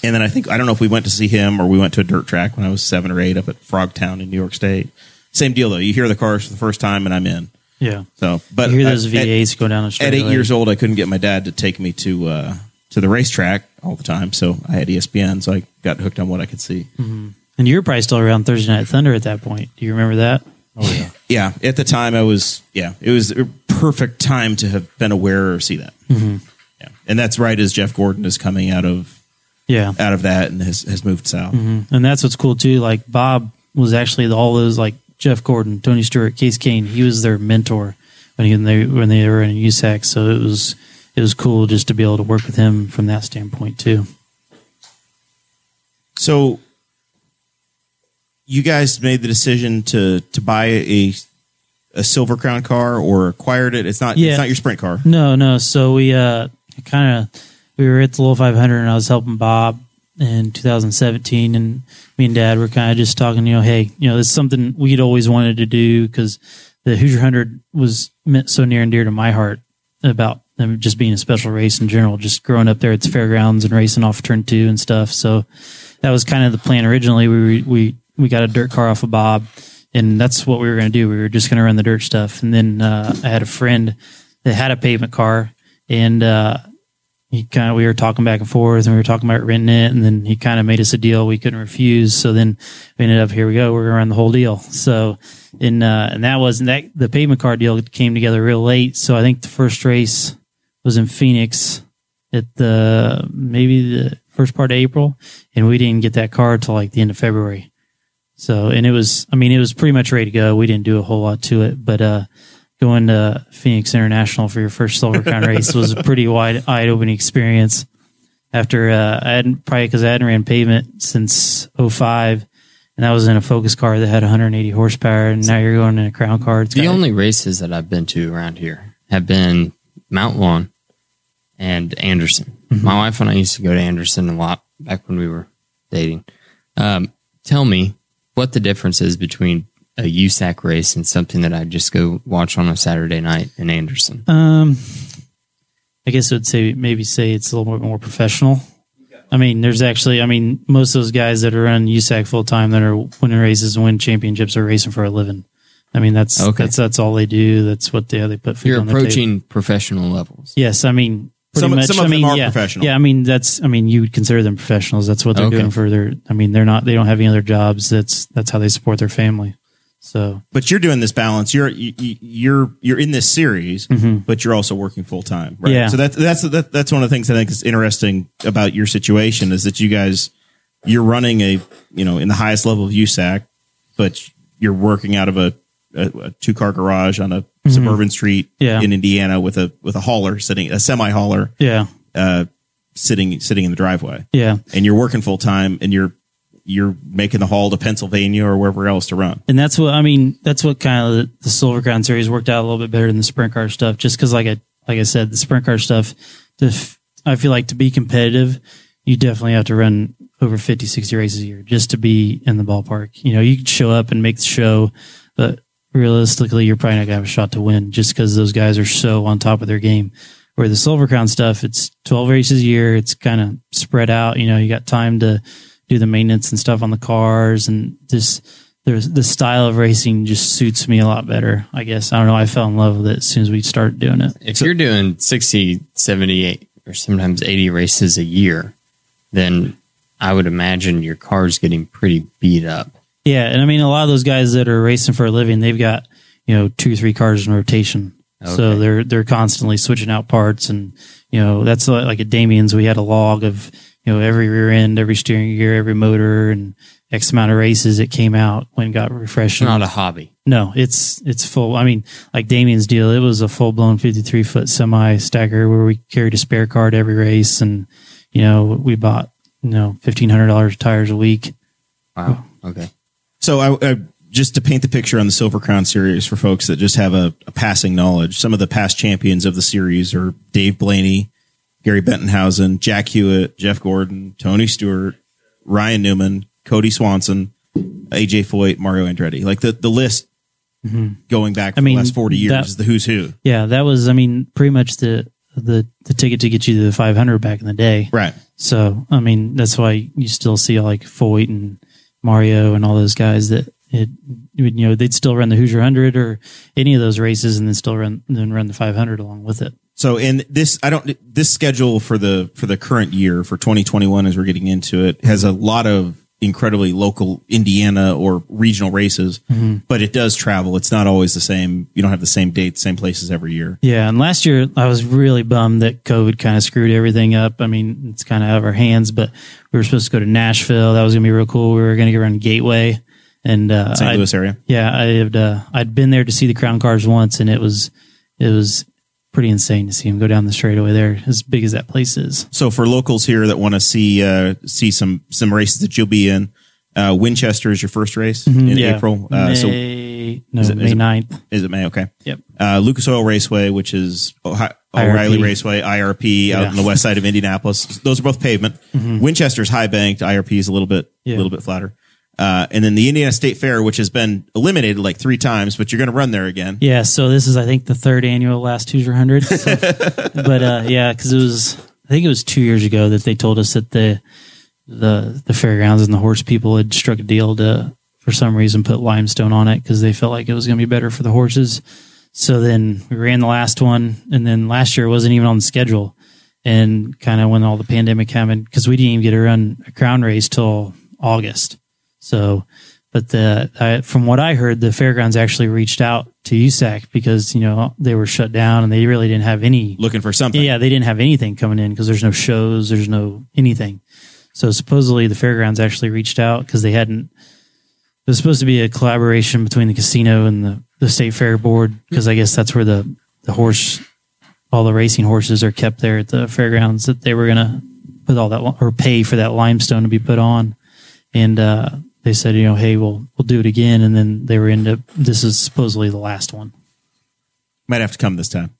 And then I think I don't know if we went to see him or we went to a dirt track when I was seven or eight up at Frogtown in New York State. Same deal though. You hear the cars for the first time, and I'm in. Yeah. So, but you hear those I- at- V8s go down the street. At, street. eight years old, I couldn't get my dad to take me to uh, to the racetrack all the time, so I had ESPN, so I got hooked on what I could see. And you were probably still around Thursday Night Thunder at that point. Do you remember that? Oh yeah. Yeah, at the time, I was yeah, it was a perfect time to have been aware or see that. Mm-hmm. Yeah, and that's right as Jeff Gordon is coming out of Yeah. out of that and has has moved south. And that's what's cool too. Like Bob was actually the- all those like Jeff Gordon, Tony Stewart, Kasey Kahne. He was their mentor when he when they when they were in USAC. So it was it was cool just to be able to work with him from that standpoint too. So, you guys made the decision to to buy a a silver crown car or acquired it. It's not Yeah. it's not your sprint car. No, no. So we uh kind of we were at the little 500 and I was helping Bob in 2017, and me and Dad were kind of just talking. You know, hey, you know, it's something we'd always wanted to do because the Hoosier Hundred was meant so near and dear to my heart about them just being a special race in general. Just growing up there at the fairgrounds and racing off turn two and stuff. So that was kind of the plan originally. We we we got a dirt car off of Bob, and that's what we were going to do. We were just going to run the dirt stuff. And then uh, I had a friend that had a pavement car, and uh, he kind of we were talking back and forth, and we were talking about renting it, and then he kind of made us a deal we couldn't refuse. So then we ended up here we go. We're to run the whole deal. So and uh, and that was that the pavement car deal came together real late. So I think the first race was in Phoenix at the maybe the first part of April, and we didn't get that car till like the end of February. So, and it was, I mean, it was pretty much ready to go. We didn't do a whole lot to it, but, uh, going to Phoenix International for your first Silver Crown race was a pretty wide, eye opening experience. After, uh, I hadn't, probably because I hadn't ran pavement since 05, and that was in a focus car that had 180 horsepower, and now you're going in a crown car. It's The got- only races that I've been to around here have been Mount Lawn and Anderson. My wife and I used to go to Anderson a lot back when we were dating. Um, tell me what the difference is between a USAC race and something that I just go watch on a Saturday night in Anderson. Um, I guess I would say maybe say it's a little bit more professional. I mean, there's actually, I mean, most of those guys that are on USAC full time that are winning races and win championships are racing for a living. I mean, that's Okay. that's that's all they do. That's what they they put food You're on their table. approaching professional levels. Yes, I mean, pretty Some- much. some of I them mean, are yeah, professional. Yeah, I mean, that's. I mean, you would consider them professionals. That's what they're Okay. doing for their. I mean, they're not. They don't have any other jobs. That's that's how they support their family. So But you're doing this balance. You're you, you- you're you're in this series, but you're also working full time, right? Mm-hmm. Yeah. So that's that's that, that's one of the things I think is interesting about your situation is that you guys you're running a you know in the highest level of USAC, but you're working out of a, a, a two car garage on a suburban street Mm-hmm. Yeah. in Indiana with a with a hauler sitting a semi hauler yeah, uh, sitting sitting in the driveway, yeah. and you're working full time, and you're you're making the haul to Pennsylvania or wherever else to run. And that's what I mean. That's what kind of the, Silver Crown series worked out a little bit better than the sprint car stuff. Just because, like I like I said, the sprint car stuff. F- I feel like to be competitive, you definitely have to run over 50, 60 races a year just to be in the ballpark. You know, you can show up and make the show, but realistically, you're probably not gonna have a shot to win just because those guys are so on top of their game. Where the Silver Crown stuff, it's 12 races a year. It's kind of spread out. You know, you got time to do the maintenance and stuff on the cars and just there's the style of racing just suits me a lot better. I guess I don't know. I fell in love with it as soon as we started doing it. If you're doing 60, 78, or sometimes 80 races a year, then I would imagine your car's getting pretty beat up. Yeah, and I mean a lot of those guys that are racing for a living, they've got you know two, three cars in rotation, so they're they're constantly switching out parts, and you know that's like like at Damion's we had a log of you know every rear end, every steering gear, every motor, and X amount of races it came out when it got refreshed. It's not a hobby. No, it's it's full. I mean, like Damion's deal, it was a full blown fifty three foot semi stacker where we carried a spare car to every race, and you know we bought you know fifteen hundred dollars tires a week. Wow. Okay. So I, I just to paint the picture on the Silver Crown series for folks that just have a, a passing knowledge. Some of the past champions of the series are Dave Blaney, Gary Bettenhausen, Jack Hewitt, Jeff Gordon, Tony Stewart, Ryan Newman, Kody Swanson, AJ Foyt, Mario Andretti. Like the the list going back Mm-hmm. I mean, the last forty years that- is the who's who. Yeah, that was I mean pretty much the the the ticket to get you to the five hundred back in the day. Right. So I mean that's why you still see like Foyt and Mario and all those guys that it you know they'd still run the Hoosier hundred or any of those races and then still run then run the five hundred along with it. So in this, I don't. This schedule for the for the current year for 2021, as we're getting into it, has a lot of incredibly local Indiana or regional races, mm-hmm. but it does travel. It's not always the same. You don't have the same dates, same places every year. Yeah, and last year I was really bummed that COVID kind of screwed everything up. I mean, it's kind of out of our hands, but we were supposed to go to Nashville. That was gonna be real cool. We were gonna get around Gateway and uh, St. I'd- Louis area. Yeah, I had uh, I'd been there to see the Crown Cars once, and it was it was pretty insane to see him go down the straightaway there, as big as that place is. So for locals here that want to see uh, see some some races that you'll be in, uh, Winchester is your first race in Mm-hmm. Yeah. April. Uh, so May May no Is it- is May it- 9th. Is it May? Okay. Yep. Uh, Lucas Oil Raceway, which is Ohio, IRP. O'Reilly Raceway, IRP, out Yeah. on the west side of Indianapolis. Those are both pavement. Winchester's high banked. IRP is a little bit, a Yeah. little bit flatter. Uh, and then the Indiana State Fair, which has been eliminated like three times, but you're going to run there again. Yeah, so this is I think the third annual last Hoosier Hundred. So, but uh, yeah, because it was I think it was two years ago that they told us that the the the fairgrounds and the horse people had struck a deal to for some reason put limestone on it because they felt like it was going to be better for the horses. So then we ran the last one, and then last year it wasn't even on the schedule. And kind of when all the pandemic happened, because we didn't even get to run a crown race till August. So, but the I, from what I heard, the fairgrounds actually reached out to USAC because you know they were shut down and they really didn't have any. Looking for something. Yeah, they didn't have anything coming in because there's no shows, there's no anything. So supposedly the fairgrounds actually reached out because they hadn't. It was supposed to be a collaboration between the casino and the, the state fair board because I guess that's where the the horse, all the racing horses are kept there at the fairgrounds. That they were gonna put all that or pay for that limestone to be put on, and uh, they said you know hey we'll we'll do it again, and then they were into this is supposedly the last one. Might have to come this time.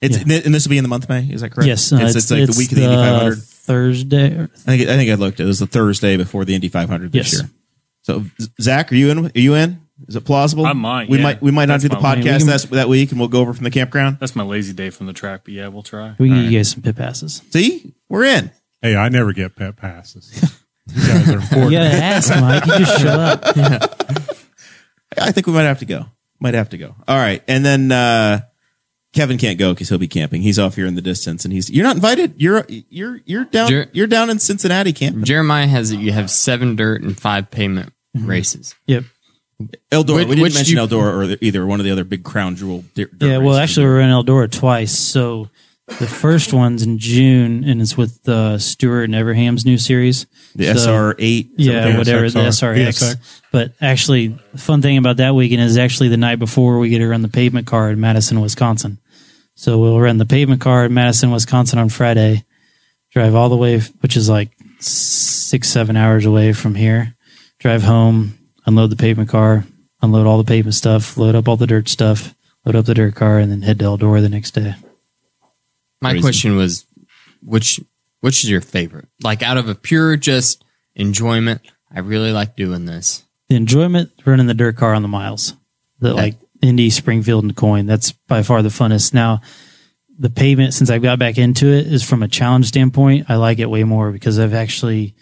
It's, Yeah. And this will be in the month of May. Is that correct? Yes, uh, It's, it's, like the week of the Indy 500. Thursday. I think, I think I looked. It was the Thursday before the Indy 500 this Yes. year. So, Zach, are you in? Are you in? Is it plausible? I might, We yeah. might. We might not do the podcast we can- that, that week, and we'll go over from the campground. That's my lazy day from the track, but yeah, we'll try. We can get you guys some pit passes. See, we're in. Hey, I never get pit passes. you guys are You gotta ask, Mike. You just show up. I think we might have to go. Might have to go. All right, and then uh, Kevin can't go because he'll be camping. He's off here in the distance, and he's. You're not invited. You're you're you're down. Jer- you're down in Cincinnati camping. Jeremiah has you have seven dirt and five pavement races. Yep. Eldora. Which- we didn't mention you- Eldora or either one of the other big crown jewel. Dirt, dirt Yeah. Well, races. actually, we're in Eldora twice. So the first one's in June, and it's with uh, Stewart and Evernham's new series. the So- SR eight. Yeah, whatever the VSXR. SRX. But actually, the fun thing about that weekend is actually the night before we get to run the pavement car in Madison, Wisconsin. So we'll run the pavement car in Madison, Wisconsin on Friday. Drive all the way, which is like six, seven hours away from here. Drive home, unload the pavement car, unload all the pavement stuff, load up all the dirt stuff, load up the dirt car, and then head to Eldora the next day. My Crazy. question was, which which is your favorite? Like out of a pure just enjoyment, I really like doing this. the enjoyment running the dirt car on the miles the like indy springfield and coin that's by far the funnest now the pavement since i've got back into it is from a challenge standpoint i like it way more because i've actually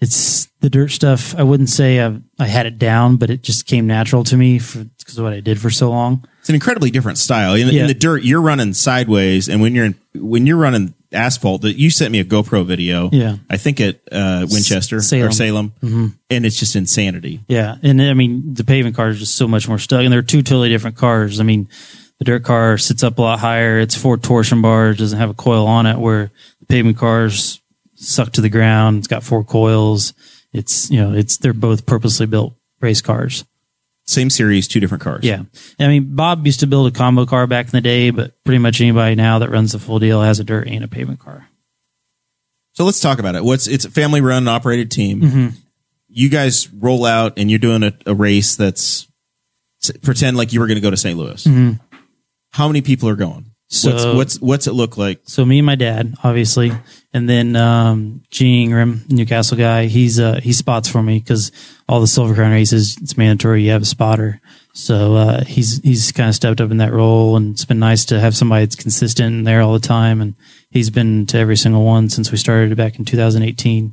it's the dirt stuff i wouldn't say I've, i had it down but it just came natural to me because of what i did for so long It's an incredibly different style. In, the- in the dirt, you're running sideways, and when you're in, when you're running asphalt, that you sent me a GoPro video. Yeah. I think at uh, Winchester Salem. or Salem, and it's just insanity. Yeah, and I mean the pavement car is just so much more stuck, and they're two totally different cars. I mean, the dirt car sits up a lot higher. It's four torsion bars, doesn't have a coil on it, where the pavement cars suck to the ground. It's got four coils. It's you know it's they're both purposely built race cars. Same series, two different cars. Yeah, I mean Bob used to build a combo car back in the day, but pretty much anybody now that runs the full deal has a dirt and a pavement car. So let's talk about it. What's it's a family run operated team. Mm-hmm. You guys roll out and you're doing a, a race that's pretend like you were going to go to St. Louis. How many people are going? What's. So- what's what's it look like? So me and my dad, obviously, and then um, Gene Ingram, New Castle guy. He's uh, he spots for me because all the Silver Crown races, it's mandatory you have a spotter. So uh, he's he's kind of stepped up in that role, and it's been nice to have somebody that's consistent and there all the time. And he's been to every single one since we started back in 2018.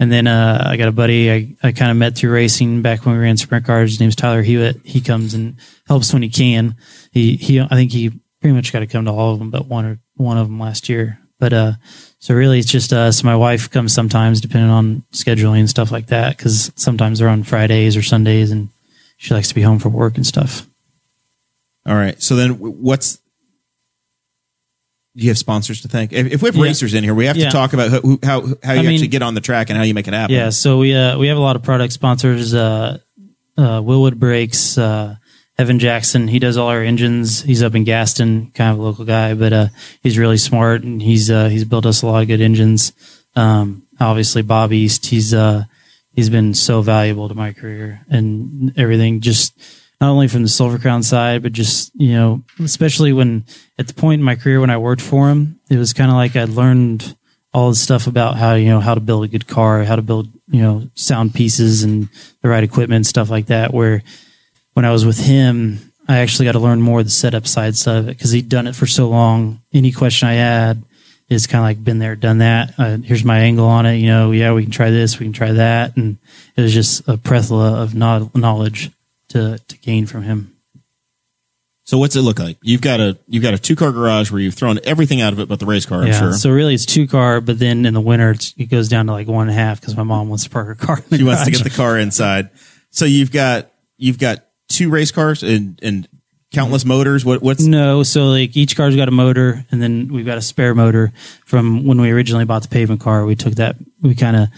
And then uh, I got a buddy I, I kind of met through racing back when we ran sprint cars. His name's Tyler Hewitt. He comes and helps when he can. He he I think he pretty much got to come to all of them, but one or one of them last year. But uh, so really it's just us. My wife comes sometimes, depending on scheduling and stuff like that, because sometimes they're on Fridays or Sundays, and she likes to be home for work and stuff. All right. So then what's do you have sponsors to thank? If, if we have Yeah. racers in here, we have to talk about who, how how you I mean- actually get on the track and how you make it happen. Yeah, so we uh, we have a lot of product sponsors. Uh, uh, Wilwood Brakes, uh, Evan Jackson. He does all our engines. He's up in Gaston, kind of a local guy, but uh, he's really smart and he's uh, he's built us a lot of good engines. Um, obviously, Bob East. He's uh, he's been so valuable to my career and everything. Just not only from the Silver Crown side, but just you know, especially when at the point in my career when I worked for him, it was kind of like I learned all the stuff about how you know how to build a good car, how to build you know sound pieces and the right equipment stuff like that. Where when I was with him, I actually got to learn more of the setup side of it because he'd done it for so long. Any question I had is kind of like been there, done that. Uh, here's my angle on it. You know, yeah, we can try this, we can try that, and it was just a plethora of knowledge to to gain from him. So what's it look like? You've got a you've got a two car garage where you've thrown everything out of it but the race car. I'm yeah. sure. So really, it's two car, but then in the winter, it's, it goes down to like one and a half because my mom wants to park her car. She wants to get the car inside. So you've got you've got two race cars and and countless motors. What what's No, so like each car's got a motor, and then we've got a spare motor from when we originally bought the pavement car. We took that, we kind of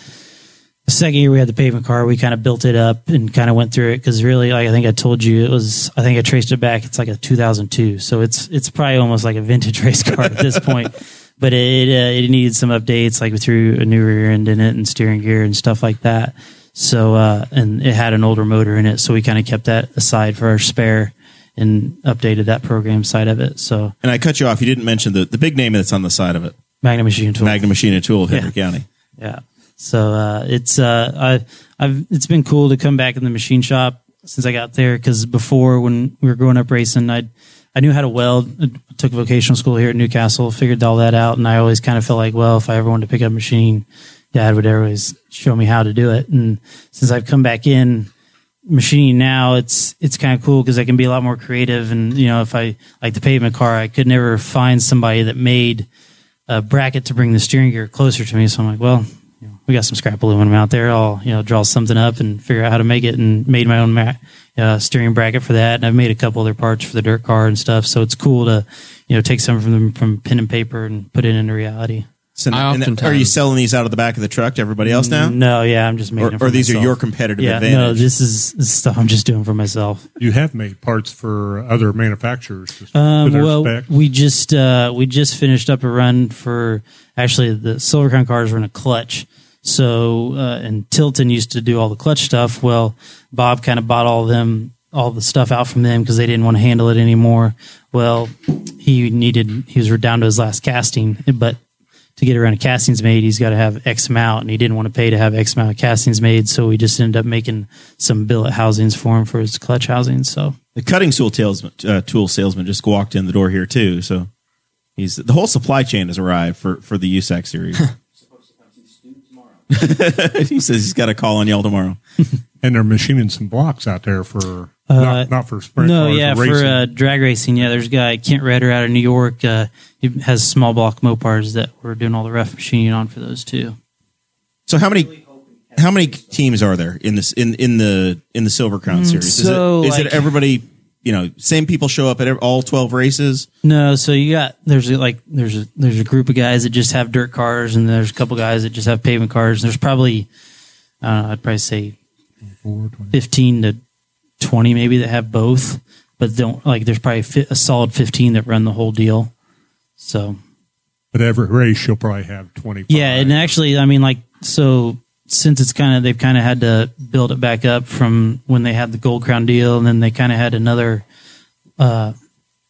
the second year we had the pavement car, we kind of built it up and kind of went through it because really, like I think I told you, it was. I think I traced it back. It's like a 2002, so it's it's probably almost like a vintage race car at this point. But it uh, it needed some updates, like we threw a new rear end in it and steering gear and stuff like that. So uh, and it had an older motor in it, so we kind of kept that aside for our spare and updated that program side of it. So and I cut you off. You didn't mention the the big name that's on the side of it. Magna Machine Tool. Magna Machine and Tool of Henry County. Yeah. So uh, it's uh, I, I've it's been cool to come back in the machine shop since I got there because before when we were growing up racing, I I knew how to weld. I took vocational school here at New Castle, figured all that out, and I always kind of felt like, well, if I ever wanted to pick up a machine, Dad would always show me how to do it. And since I've come back in machining now, it's it's kind of cool because I can be a lot more creative. And you know, if I like the pavement car, I could never find somebody that made a bracket to bring the steering gear closer to me. So I'm like, well, you know, we got some scrap aluminum out there. I'll you know draw something up and figure out how to make it, and made my own ma- uh, steering bracket for that. And I've made a couple other parts for the dirt car and stuff. So it's cool to you know take some from from pen and paper and put it into reality. So, I and oftentimes- are you selling these out of the back of the truck to everybody else now? No, yeah, I'm just making. Or, it for or these are myself. your competitive Yeah, advantage? no, this is, this is stuff I'm just doing for myself. You have made parts for other manufacturers to, Um, to well, specs. we just uh, we just finished up a run for actually the Silver Crown cars were in a clutch. So uh, and Tilton used to do all the clutch stuff. Well, Bob kind of bought all them all the stuff out from them because they didn't want to handle it anymore. Well, he needed he was down to his last casting, but to get around a castings made, he's got to have X amount, and he didn't want to pay to have X amount of castings made. So we just ended up making some billet housings for him for his clutch housings. So the cutting tool salesman, uh, tool salesman just walked in the door here too. So he's the whole supply chain has arrived for for the USAC series. he says he's got a call on y'all tomorrow. and they're machining some blocks out there for Uh, not, not for sprint No, cars, yeah, racing. for uh, drag racing. Yeah, there's a guy Kent Redder out of New York. Uh, he has small block Mopars that we're doing all the rough machining on for those too. So how many how many teams are there in this in in the in the Silver Crown series? so, is it is like- it everybody? You know, same people show up at all twelve races. No, so you got there's a, like there's a there's a group of guys that just have dirt cars, and there's a couple guys that just have pavement cars. And There's probably uh, I'd probably say fifteen to twenty maybe that have both, but don't like there's probably fi- a solid fifteen that run the whole deal. So but every race you'll probably have 20. Yeah, and actually, I mean, like, so since it's kind of they've kind of had to build it back up from when they had the gold crown deal, and then they kind of had another uh,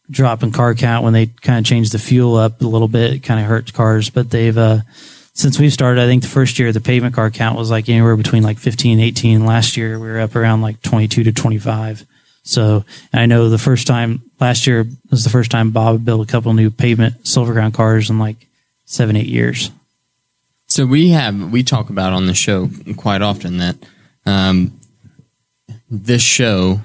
drop in car count when they kind of changed the fuel up a little bit. It kind of hurt cars, but they've uh, since we've started. I think the first year the pavement car count was like anywhere between like 15 and 18. Last year we were up around like 22 to 25. So I know the first time last year was the first time Bob built a couple new pavement silver crown cars in like seven eight years. So we have we talk about on the show quite often that um, this show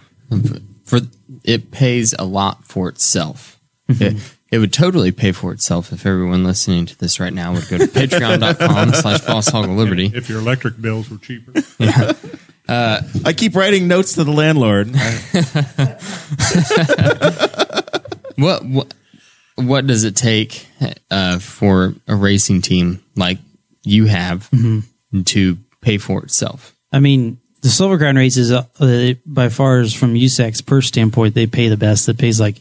for it pays a lot for itself. It, it would totally pay for itself if everyone listening to this right now would go to patreon.com slash boss hog of liberty. if your electric bills were cheaper I keep writing notes to the landlord. What what what does it take uh, for a racing team like you have to pay for itself? I mean, the Silver Crown races, uh, uh, by far is from USAC's per standpoint, they pay the best. It pays like,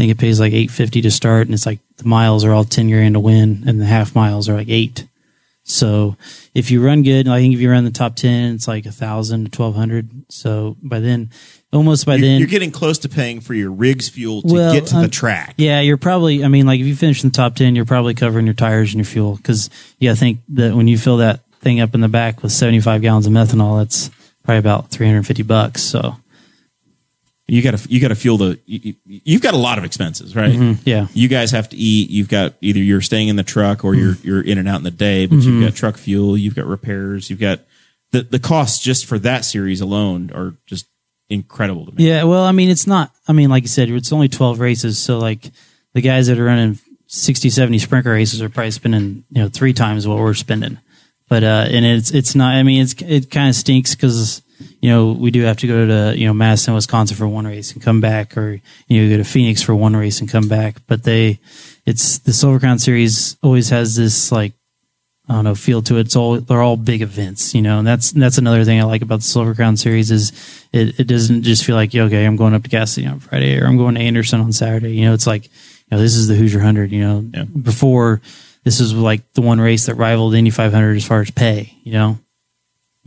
I think it pays like eight fifty to start, and it's like the miles are all ten grand to win, and the half miles are like eight. So if you run good, I think if you run the top ten, it's like a thousand to twelve hundred. So by then, almost by You're, then, you're getting close to paying for your rigs fuel to Well, get to the um, track. Yeah, you're probably. I mean, like if you finish in the top ten, you're probably covering your tires and your fuel because yeah, I think that when you fill that thing up in the back with 75 gallons of methanol, that's probably about 350 bucks. So You got to you got to fuel the. You, you- you've got a lot of expenses, right? Mm-hmm. yeah, You guys have to eat. You've got either you're staying in the truck or you're Mm-hmm. you're in and out in the day, but you've got truck fuel. You've got repairs. You've got the the costs just for that series alone are just incredible to me. yeah. Well, I mean, it's not. I mean, like you said, it's only 12 races, so like the guys that are running 60, 70 sprint car races are probably spending you know three times what we're spending. But uh, and it's it's not. I mean, it's it kind of stinks because you know we do have to go to you know Madison, Wisconsin for one race and come back, or you know go to Phoenix for one race and come back. But they, it's the Silver Crown Series always has this like I don't know feel to it. It's all they're all big events, you know, and that's that's another thing I like about the Silver Crown Series is it, it doesn't just feel like okay, I'm going up to Gas City on Friday or I'm going to Anderson on Saturday. You know, it's like you know this is the Hoosier Hundred. You know, Yeah. before this was like the one race that rivaled Indy 500 as far as pay. You know,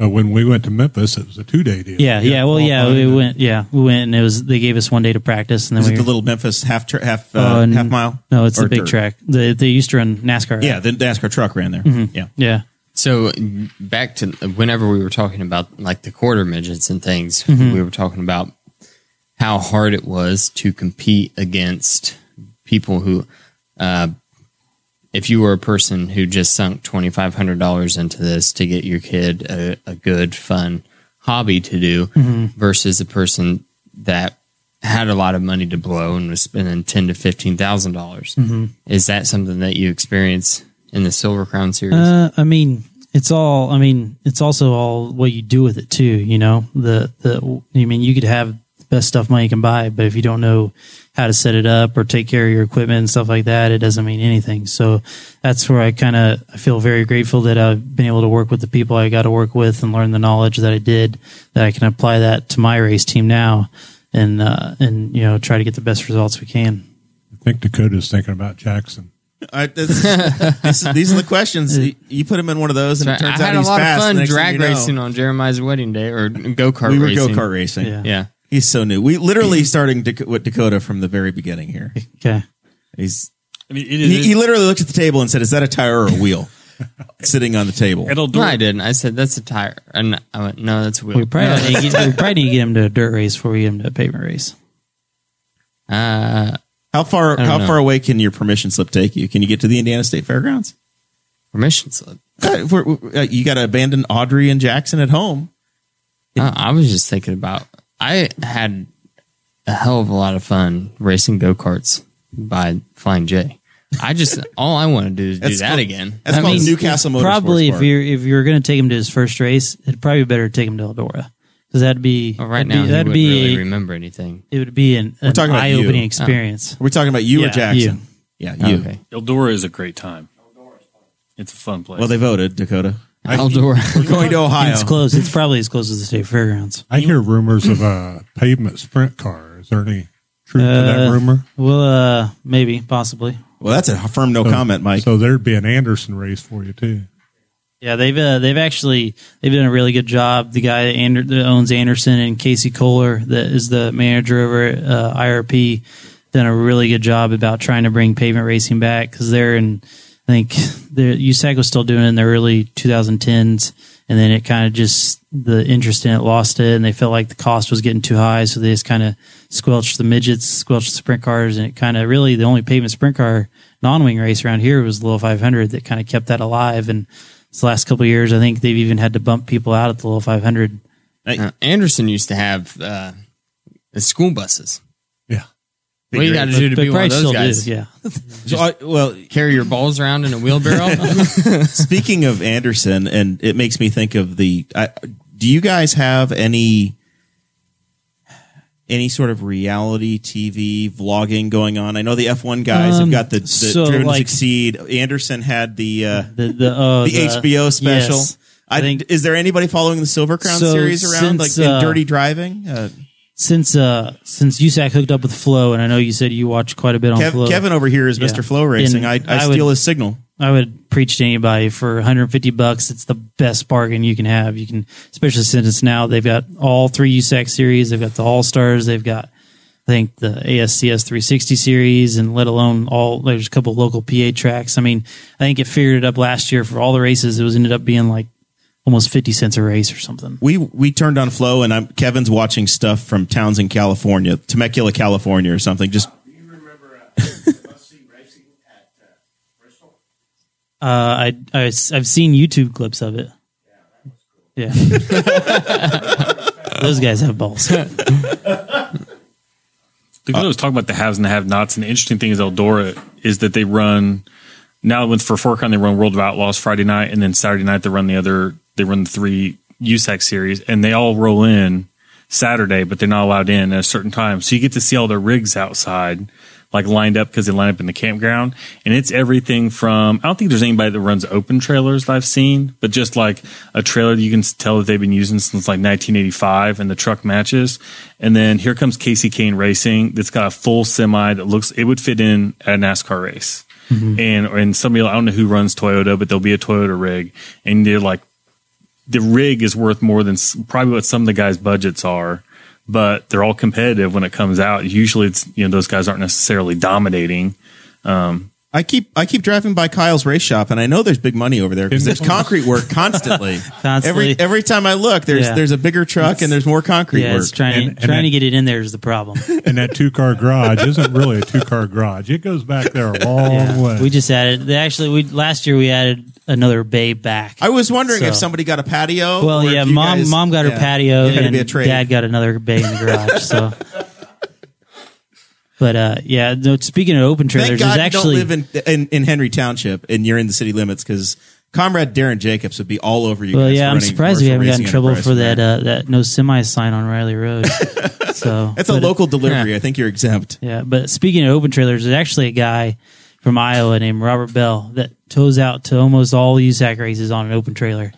Uh, when we went to Memphis, it was a two day deal. yeah, We had yeah. Well, yeah, we and- went. Yeah, we went, and it was they gave us one day to practice, and then Is we it the little Memphis half tra- half uh, and- half mile? No, it's Or the big dirt? track. The they used to run NASCAR. Yeah, the NASCAR truck ran there. Mm-hmm. Yeah. yeah. So back to whenever we were talking about like the quarter midgets and things, Mm-hmm. we were talking about how hard it was to compete against people who, uh, if you were a person who just sunk twenty five hundred dollars into this to get your kid a, a good, fun hobby to do, Mm-hmm. versus a person that had a lot of money to blow and was spending ten to fifteen thousand dollars. Mm-hmm. Is that something that you experience in the Silver Crown series? Uh, I mean, it's all. I mean, it's also all what you do with it too. You know, the the. I mean, you could have best stuff money can buy, but if you don't know how to set it up or take care of your equipment and stuff like that, it doesn't mean anything. So that's where I kind of I feel very grateful that I've been able to work with the people I got to work with and learn the knowledge that I did. That I can apply that to my race team now, and uh, and you know try to get the best results we can. I think Dakota's thinking about Jackson. I, this, this, these are the questions. You, you put him in one of those, and it I had out a he's lot fast. of fun drag you know- racing on Jeremiah's wedding day or go kart We were go racing. kart racing. Yeah. Yeah. He's so new. We literally starting Dak- with Dakota from the very beginning here. Okay. He's I mean, it he, he literally looked at the table and said, "Is that a tire or a wheel?" Sitting on the table. at No, Eldora, I didn't. I said that's a tire, and I went, no, that's a wheel. We probably, need to get, we probably need to get him to a dirt race before we get him to a pavement race. Uh, How far how know. far away can your permission slip take you? Can you get to the Indiana State Fairgrounds? permission slip. Uh, we're- uh, you got to abandon Audrey and Jackson at home. Uh, I was just thinking about. I had a hell of a lot of fun racing go karts by Flying J. I just all I want to do is do That's that called- again. That's I called mean, New Castle Motorsports Probably if Park. you're if you're going to take him to his first race, it'd probably be better to take him to Eldora because that'd be Well, right that'd now, be, he that'd wouldn't be really remember anything. it would be an, an talking about eye opening you. Oh. experience. Are we talking about you or Jackson? you. Yeah, you. Okay, Eldora is a great time. It's a fun place. Well, they voted Dakota. Eldora. We're going to Ohio. It's close. It's probably as close as the state fairgrounds. I hear rumors of a pavement sprint car. Is there any truth to Uh, that rumor? Well, uh, maybe, possibly. Well, that's a firm no comment, Mike. So there'd be an Anderson race for you too. Yeah, they've uh, they've actually they've done a really good job. The guy that, Ander- that owns Anderson and Casey Kohler, that is the manager over at uh, IRP, done a really good job about trying to bring pavement racing back because they're in. I think the USAC was still doing it in the early 2010s, and then it kind of just the interest in it lost it, and they felt like the cost was getting too high, so they just kind of squelched the midgets, squelched the sprint cars, and it kind of really the only pavement sprint car non-wing race around here was the Little 500 that kind of kept that alive, and the last couple years, I think they've even had to bump people out at the Little 500. Uh, Anderson used to have uh, school buses. Yeah. What do you got to do to be one probably of those still guys? do, yeah. So I- well, Carry your balls around in a wheelbarrow. speaking of Anderson, and it makes me think of the. I, do you guys have any any sort of reality TV vlogging going on? I know the F one guys have Um, got the, the so, Driven to like- Succeed. Anderson had the uh, The the, uh, the, HBO special. yes. I, think- is there anybody following the Silver Crown So series around, since, like in uh, Dirty Driving? Uh, since uh since USAC hooked up with Flo, and I know you said you watch quite a bit on Kev, Flo. Kevin over here is Yeah. Mr. Flo Racing. And I, I, I would- steal his signal. I would preach to anybody for 150 bucks. It's the best bargain you can have. You can, especially since it's now they've got all three USAC series. They've got the All Stars. They've got, I think the ASCS 360 series, and let alone all there's a couple local PA tracks. I mean, I think it figured it up last year for all the races. It was ended up being like almost 50 cents a race or something. We we turned on Flo, and I'm Kevin's watching stuff from towns in California, Temecula, California, or something. Just do You remember uh, Must See Racing at uh, Bristol? Uh, I, I have seen YouTube clips of it. Yeah, those guys have balls. Because I was talking about the haves and the have-nots, and the interesting thing is Eldora is that they run now with for Four Crown they run World of Outlaws Friday night, and then Saturday night they run the other they run the three USAC series, and they all roll in Saturday, but they're not allowed in at a certain time. So you get to see all their rigs outside, like lined up because they line up in the campground, and it's everything from I don't think there's anybody that runs open trailers that I've seen, but just like a trailer that you can tell that they've been using since like 1985, and the truck matches. And then here comes Kasey Kahne Racing that's got a full semi that looks it would fit in at a NASCAR race. Mm-hmm. And and somebody I don't know who runs Toyota, but there'll be a Toyota rig, and they're like the rig is worth more than probably what some of the guys' budgets are, but they're all competitive when it comes out. Usually, it's you know those guys aren't necessarily dominating. Um, I keep I keep driving by Kyle's race shop, and I know there's big money over there because there's concrete work constantly. Constantly. Every every time I look, there's Yeah. there's a bigger truck and there's more concrete Yeah, work. it's trying And- and trying that- to get it in there is the problem. and that two car garage isn't really a two car garage. It goes back there a long Yeah. way. We just added. They actually, we last year we added another bay back. I was wondering if somebody got a patio. well, yeah, mom guys- mom got her patio, it and be a trade. dad got another bay in the garage. So, but uh, yeah, no, speaking of open Thank trailers, God there's you actually don't live in, in in Henry Township and you're in the city limits because Comrade Darren Jacobs would be all over you. Well, guys yeah, I'm surprised we haven't gotten in trouble for that uh, that no semi sign on Riley Road. so It's a uh, local delivery. I think you're exempt. Yeah, but speaking of open trailers, there's actually a guy from Iowa named Robert Bell that tows out to almost all USAC races on an open trailer.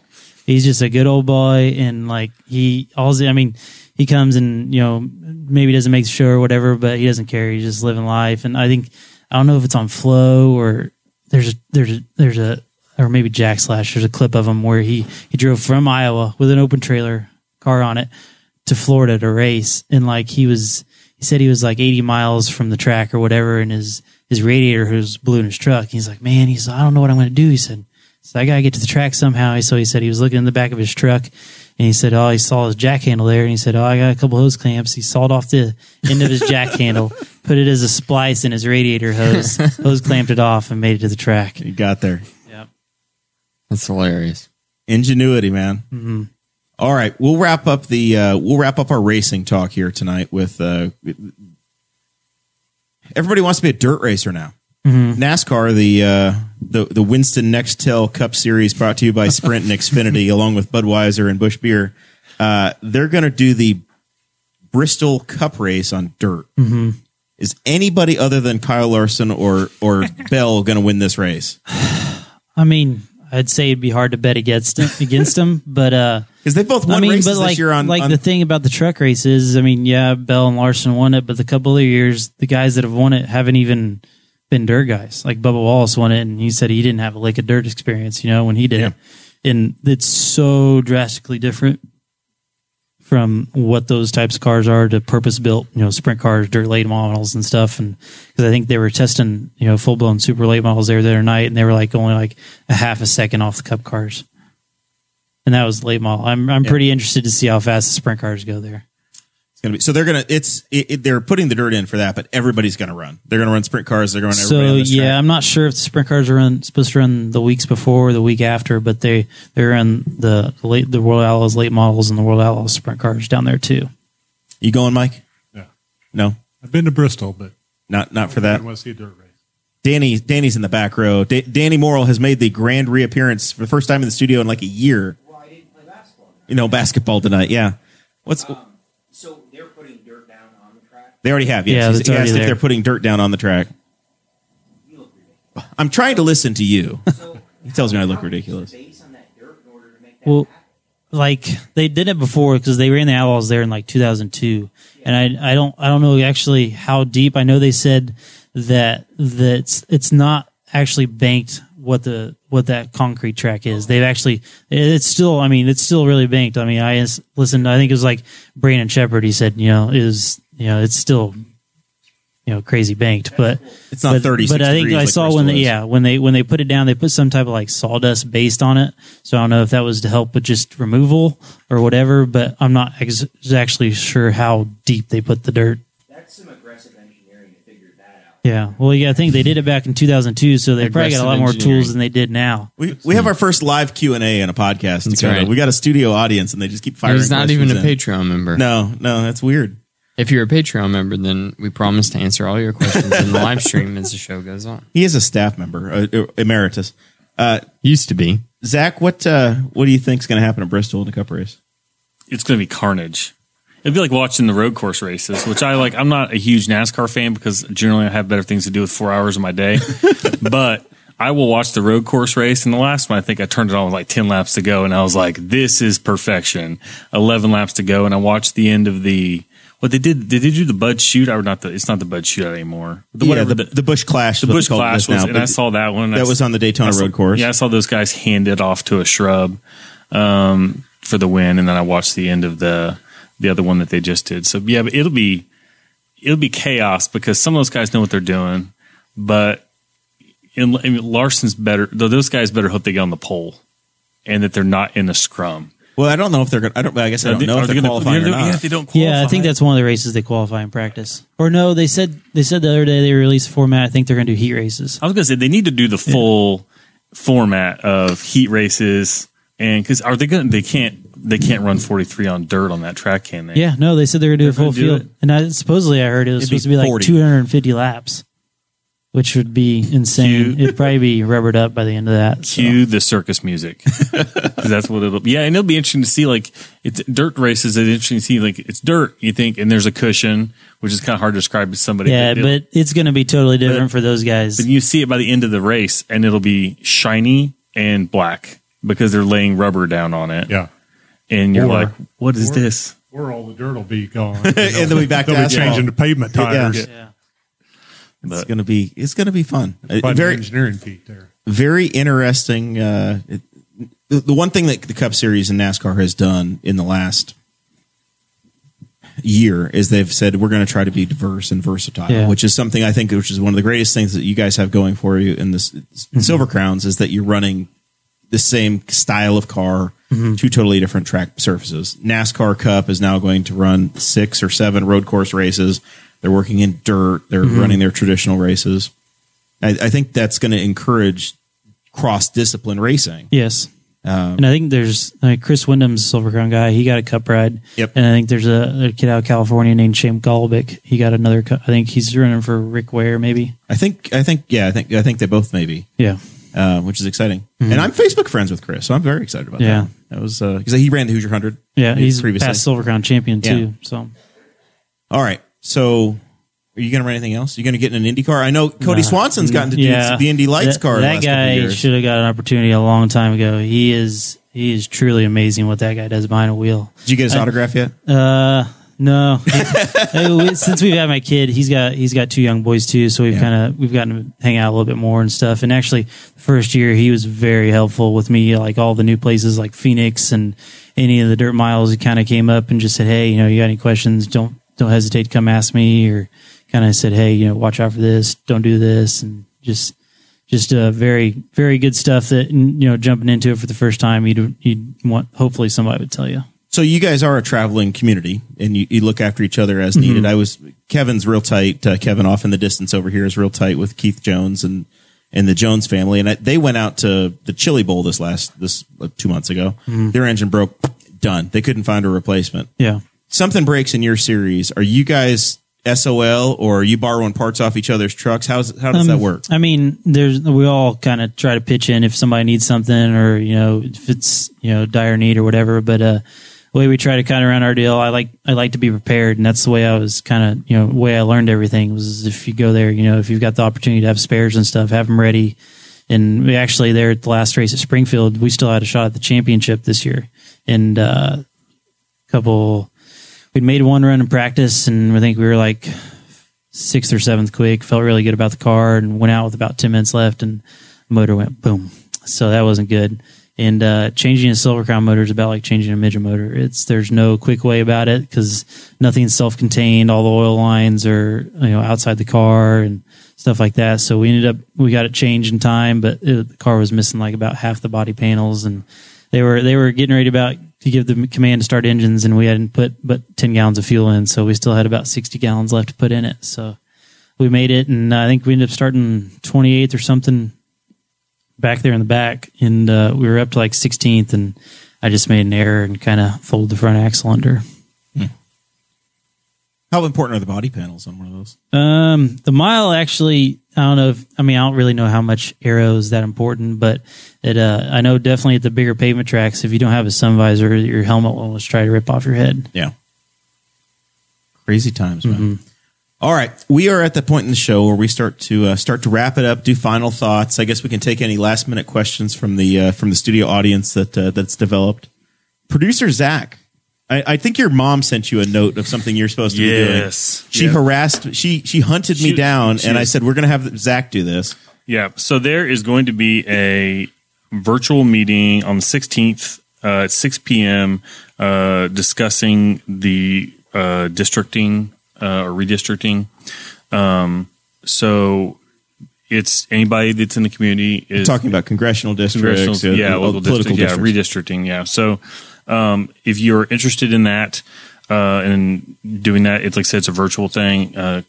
He's just a good old boy, and like he, all I mean, he comes and you know maybe doesn't make the show or whatever, but he doesn't care. He's just living life, and I think I don't know if it's on Flo or there's a, there's a, there's a or maybe Jack Slash. There's a clip of him where he he drove from Iowa with an open trailer car on it to Florida to race, and like he was, he said he was like 80 miles from the track or whatever, and his his radiator was blew in his truck. He's like, man, he's I don't know what I'm going to do. He said, so I got to get to the track somehow. So he said he was looking in the back of his truck, and he said, oh, he saw his jack handle there, and he said, oh, I got a couple hose clamps. He sawed off the end of his jack handle, put it as a splice in his radiator hose, hose clamped it off, and made it to the track. He got there. Yep. That's hilarious. Ingenuity, man. Mm-hmm. All right, we'll wrap up the uh, we'll wrap up our racing talk here tonight with uh, everybody wants to be a dirt racer now. Mm-hmm. NASCAR, the uh, the the Winston Nextel Cup Series, brought to you by Sprint and Xfinity, along with Budweiser and Busch Beer. Uh, they're going to do the Bristol Cup race on dirt. Mm-hmm. Is anybody other than Kyle Larson or or Bell going to win this race? I mean, I'd say it'd be hard to bet against against him, but uh, Because they both won I mean, races but like, this year on like on- the thing about the truck races, I mean, yeah, Bell and Larson won it, but the couple of years, the guys that have won it haven't even been dirt guys. Like Bubba Wallace won it, and he said he didn't have a lick of dirt experience, you know, when he did Yeah. And it's so drastically different from what those types of cars are to purpose built, you know, sprint cars, dirt late models and stuff. And because I think they were testing, you know, full blown super late models there the other night, and they were like only like a half a second off the cup cars. And that was late model. I'm I'm pretty interested to see how fast the sprint cars go there. It's gonna be so they're gonna it's it, it- they're putting the dirt in for that, but everybody's gonna run. They're gonna run sprint cars. They're gonna run everybody So on yeah, track. I'm not sure if the sprint cars are run, supposed to run the weeks before or the week after, but they they're in the the late the World Outlaws late models and the World Outlaws sprint cars down there too. You going, Mike? Yeah. No, I've been to Bristol, but not not for that. I that. want to see a dirt race. Danny Danny's in the back row. Da- Danny Morrell has made the grand reappearance for the first time in the studio in like a year. Well, I didn't play basketball. You know, basketball tonight. Yeah. What's So they're putting dirt down on the track. They already have? Yes. Yeah, He's- it's he already asked if there. they're putting dirt down on the track. You look ridiculous. I'm trying to listen to you. So He tells me I look how do you use ridiculous. the on that dirt in order to make that Well, happen? like they did it before because they ran the Outlaws there in like 2002, and I I don't I don't know actually how deep. I know they said that that it's, it's not actually banked what the what that concrete track is. They've actually it's still I mean it's still really banked. I mean I I s- listened. I think it was like Brandon Sheppard. He said you know is you know it's still you know crazy banked, but It's not but, 36 But I think I like saw when they yeah when they when they put it down, they put some type of like sawdust based on it. So I don't know if that was to help with just removal or whatever. But I'm not ex- actually sure how deep they put the dirt. That's some aggressive engineering to figure that out. Yeah, well, yeah, I think they did it back in 2002, so they probably got a lot more tools than they did now. We, we have our first live Q and A in a podcast That's together. right. We got a studio audience, and they just keep firing. He's not even a in. Patreon member. No, no, that's weird. If you're a Patreon member, then we promise to answer all your questions in the live stream as the show goes on. He is a staff member, uh, uh, emeritus. Uh, Used to be. Zach, what uh, what do you think is going to happen at Bristol in the Cup race? it's going to be carnage. It'd be like watching the road course races, which I like. I'm not a huge NASCAR fan because generally I have better things to do with four hours of my day. but I will watch the road course race. And the last one, I think I turned it on with like 10 laps to go. And I was like, this is perfection. 11 laps to go. And I watched the end of the, what they did, did they do the Bud shootout or not the, it's not the Bud shootout anymore. The, yeah, the, the Busch Clash. the Busch they call it Clash now, was, and I saw that one. that I was on the Daytona saw- Road Course. Yeah, I saw those guys hand it off to a shrub um, for the win, and then I watched the end of the the other one that they just did. So yeah, but it'll be it'll be chaos because some of those guys know what they're doing, but in, I mean, Larson's better. though Those guys better hope they get on the pole and that they're not in a scrum. Well, I don't know if they're going. to I don't. I guess I don't Are they- know are if they they're gonna- qualifying or yeah, not. if they don't qualify. Yeah, I think that's one of the races they qualify in practice. Or no, they said they said the other day they released a format. I think they're going to do heat races. I was gonna say they need to do the full format of heat races, and because are they gonna? They can't. They can't run forty three on dirt on that track, can they? Yeah, no, they said they're going to do a full gonna do field, and I, supposedly I heard it was It'd be supposed to be like 40. 250 laps, which would be insane. Cute. It'd probably be rubbered up by the end of that. so. Cue the circus music. that's what it'll be. Yeah, and it'll be interesting to see. Like, it's dirt races. It's interesting to see. Like, it's dirt. You think, and there's a cushion, which is kind of hard to describe to somebody. Yeah, it'll- but it's going to be totally different for those guys. But you see it by the end of the race, and it'll be shiny and black because they're laying rubber down on it. Yeah. And you're Or- like, what is or- this? Where all the dirt will be gone. And then we back to They'll be asphalt. changing the pavement tires. yeah. It's But- going to be. It's going to be fun. Very engineering feat there. very interesting. Uh, it, the, the one thing that the Cup Series and NASCAR has done in the last year is they've said we're going to try to be diverse and versatile, Yeah. which is something I think which is one of the greatest things that you guys have going for you in this Silver Crowns is that you're running the same style of car, two totally different track surfaces. NASCAR Cup is now going to run six or seven road course races. They're working in dirt. They're running their traditional races. I, I think that's going to encourage cross discipline racing. Yes. Um, and I think there's uh, Chris Windom's Silver Crown guy. He got a cup ride. Yep. And I think there's a, a kid out of California named Shane Golobic. He got another. Cup. I think he's running for Rick Ware, maybe. I think, I think, yeah, I think, I think they both maybe, Yeah. uh, which is exciting. And I'm Facebook friends with Chris, so I'm very excited about Mm-hmm. Yeah. that. That was because he ran the Hoosier Hundred. Yeah. He's previously. past Silver Crown champion Yeah. too. So All right, so. Are you going to run anything else? Are you going to get in an Indy car? I know Kody. Swanson's gotten to do yeah, the Indy Lights that, car. That guy should have got an opportunity a long time ago. He is he is truly amazing what that guy does behind a wheel. Did you get his autograph yet? Uh, no. Since we've had my kid, he's got he's got two young boys too, so we've Yeah. kind of we've gotten to hang out a little bit more and stuff. And actually, the first year he was very helpful with me, like all the new places like Phoenix and any of the dirt miles. He kind of came up and just said, "Hey, you know, you got any questions? Don't don't hesitate to come ask me." Or kind of said, "Hey, you know, watch out for this. Don't do this," and just just uh, very very good stuff that you know jumping into it for the first time you'd you'd want hopefully somebody would tell you. So you guys are a traveling community, and you, you look after each other as Mm-hmm. needed. I was Kevin's real tight. Uh, Kevin off in the distance over here is real tight with Keith Jones and and the Jones family, and I, they went out to the Chili Bowl this last this uh, two months ago. Mm-hmm. Their engine broke, done. They couldn't find a replacement. Yeah. Something breaks in your series. Are you guys SOL or are you borrowing parts off each other's trucks? How's how does that Um, work? I mean, there's we all kind of try to pitch in if somebody needs something or you know if it's you know dire need or whatever. But uh, the way we try to kind of run our deal, I like I like to be prepared, and that's the way I was kind of you know the way I learned everything was if you go there, you know, if you've got the opportunity to have spares and stuff, have them ready. And we actually there at the last race at Springfield, we still had a shot at the championship this year, and uh, a couple. We'd made one run in practice, and I think we were like sixth or seventh quick. Felt really good about the car and went out with about ten minutes left. And motor went boom. So that wasn't good. And uh, changing a Silver Crown motor is about like changing a midget motor. It's there's no quick way about it because nothing's self-contained. All the oil lines are you know outside the car and stuff like that. So we ended up we got it changed in time, but it, the car was missing like about half the body panels, and they were they were getting ready about to give the command to start engines, and we hadn't put but ten gallons of fuel in, so we still had about sixty gallons left to put in it. So we made it, and I think we ended up starting twenty eighth or something back there in the back, and uh, we were up to like 16th, and I just made an error and kind of folded the front axle under. How important are the body panels on one of those? Um, the mile actually, I don't know if, I mean, I don't really know how much aero is that important, but it, uh, I know definitely at the bigger pavement tracks, if you don't have a sun visor, your helmet will try to rip off your head. Yeah. Crazy times, man. All right, we are at the point in the show where we start to uh, start to wrap it up, do final thoughts. I guess we can take any last minute questions from the uh, from the studio audience that uh, that's developed. Producer Zach, I, I think your mom sent you a note of something you're supposed to be doing. Yes. She Yeah. harassed. She she hunted me down, she and I said we're going to have Zach do this. Yeah. So there is going to be a virtual meeting on the 16th uh, at 6 p.m. Uh, discussing the uh, districting uh, or redistricting. Um, so it's anybody that's in the community is Talking about congressional districts, congressional, uh, yeah, local political districts, yeah, districts. redistricting, yeah. So, um, if you're interested in that uh, and doing that, it's like I said, it's a virtual thing. Uh,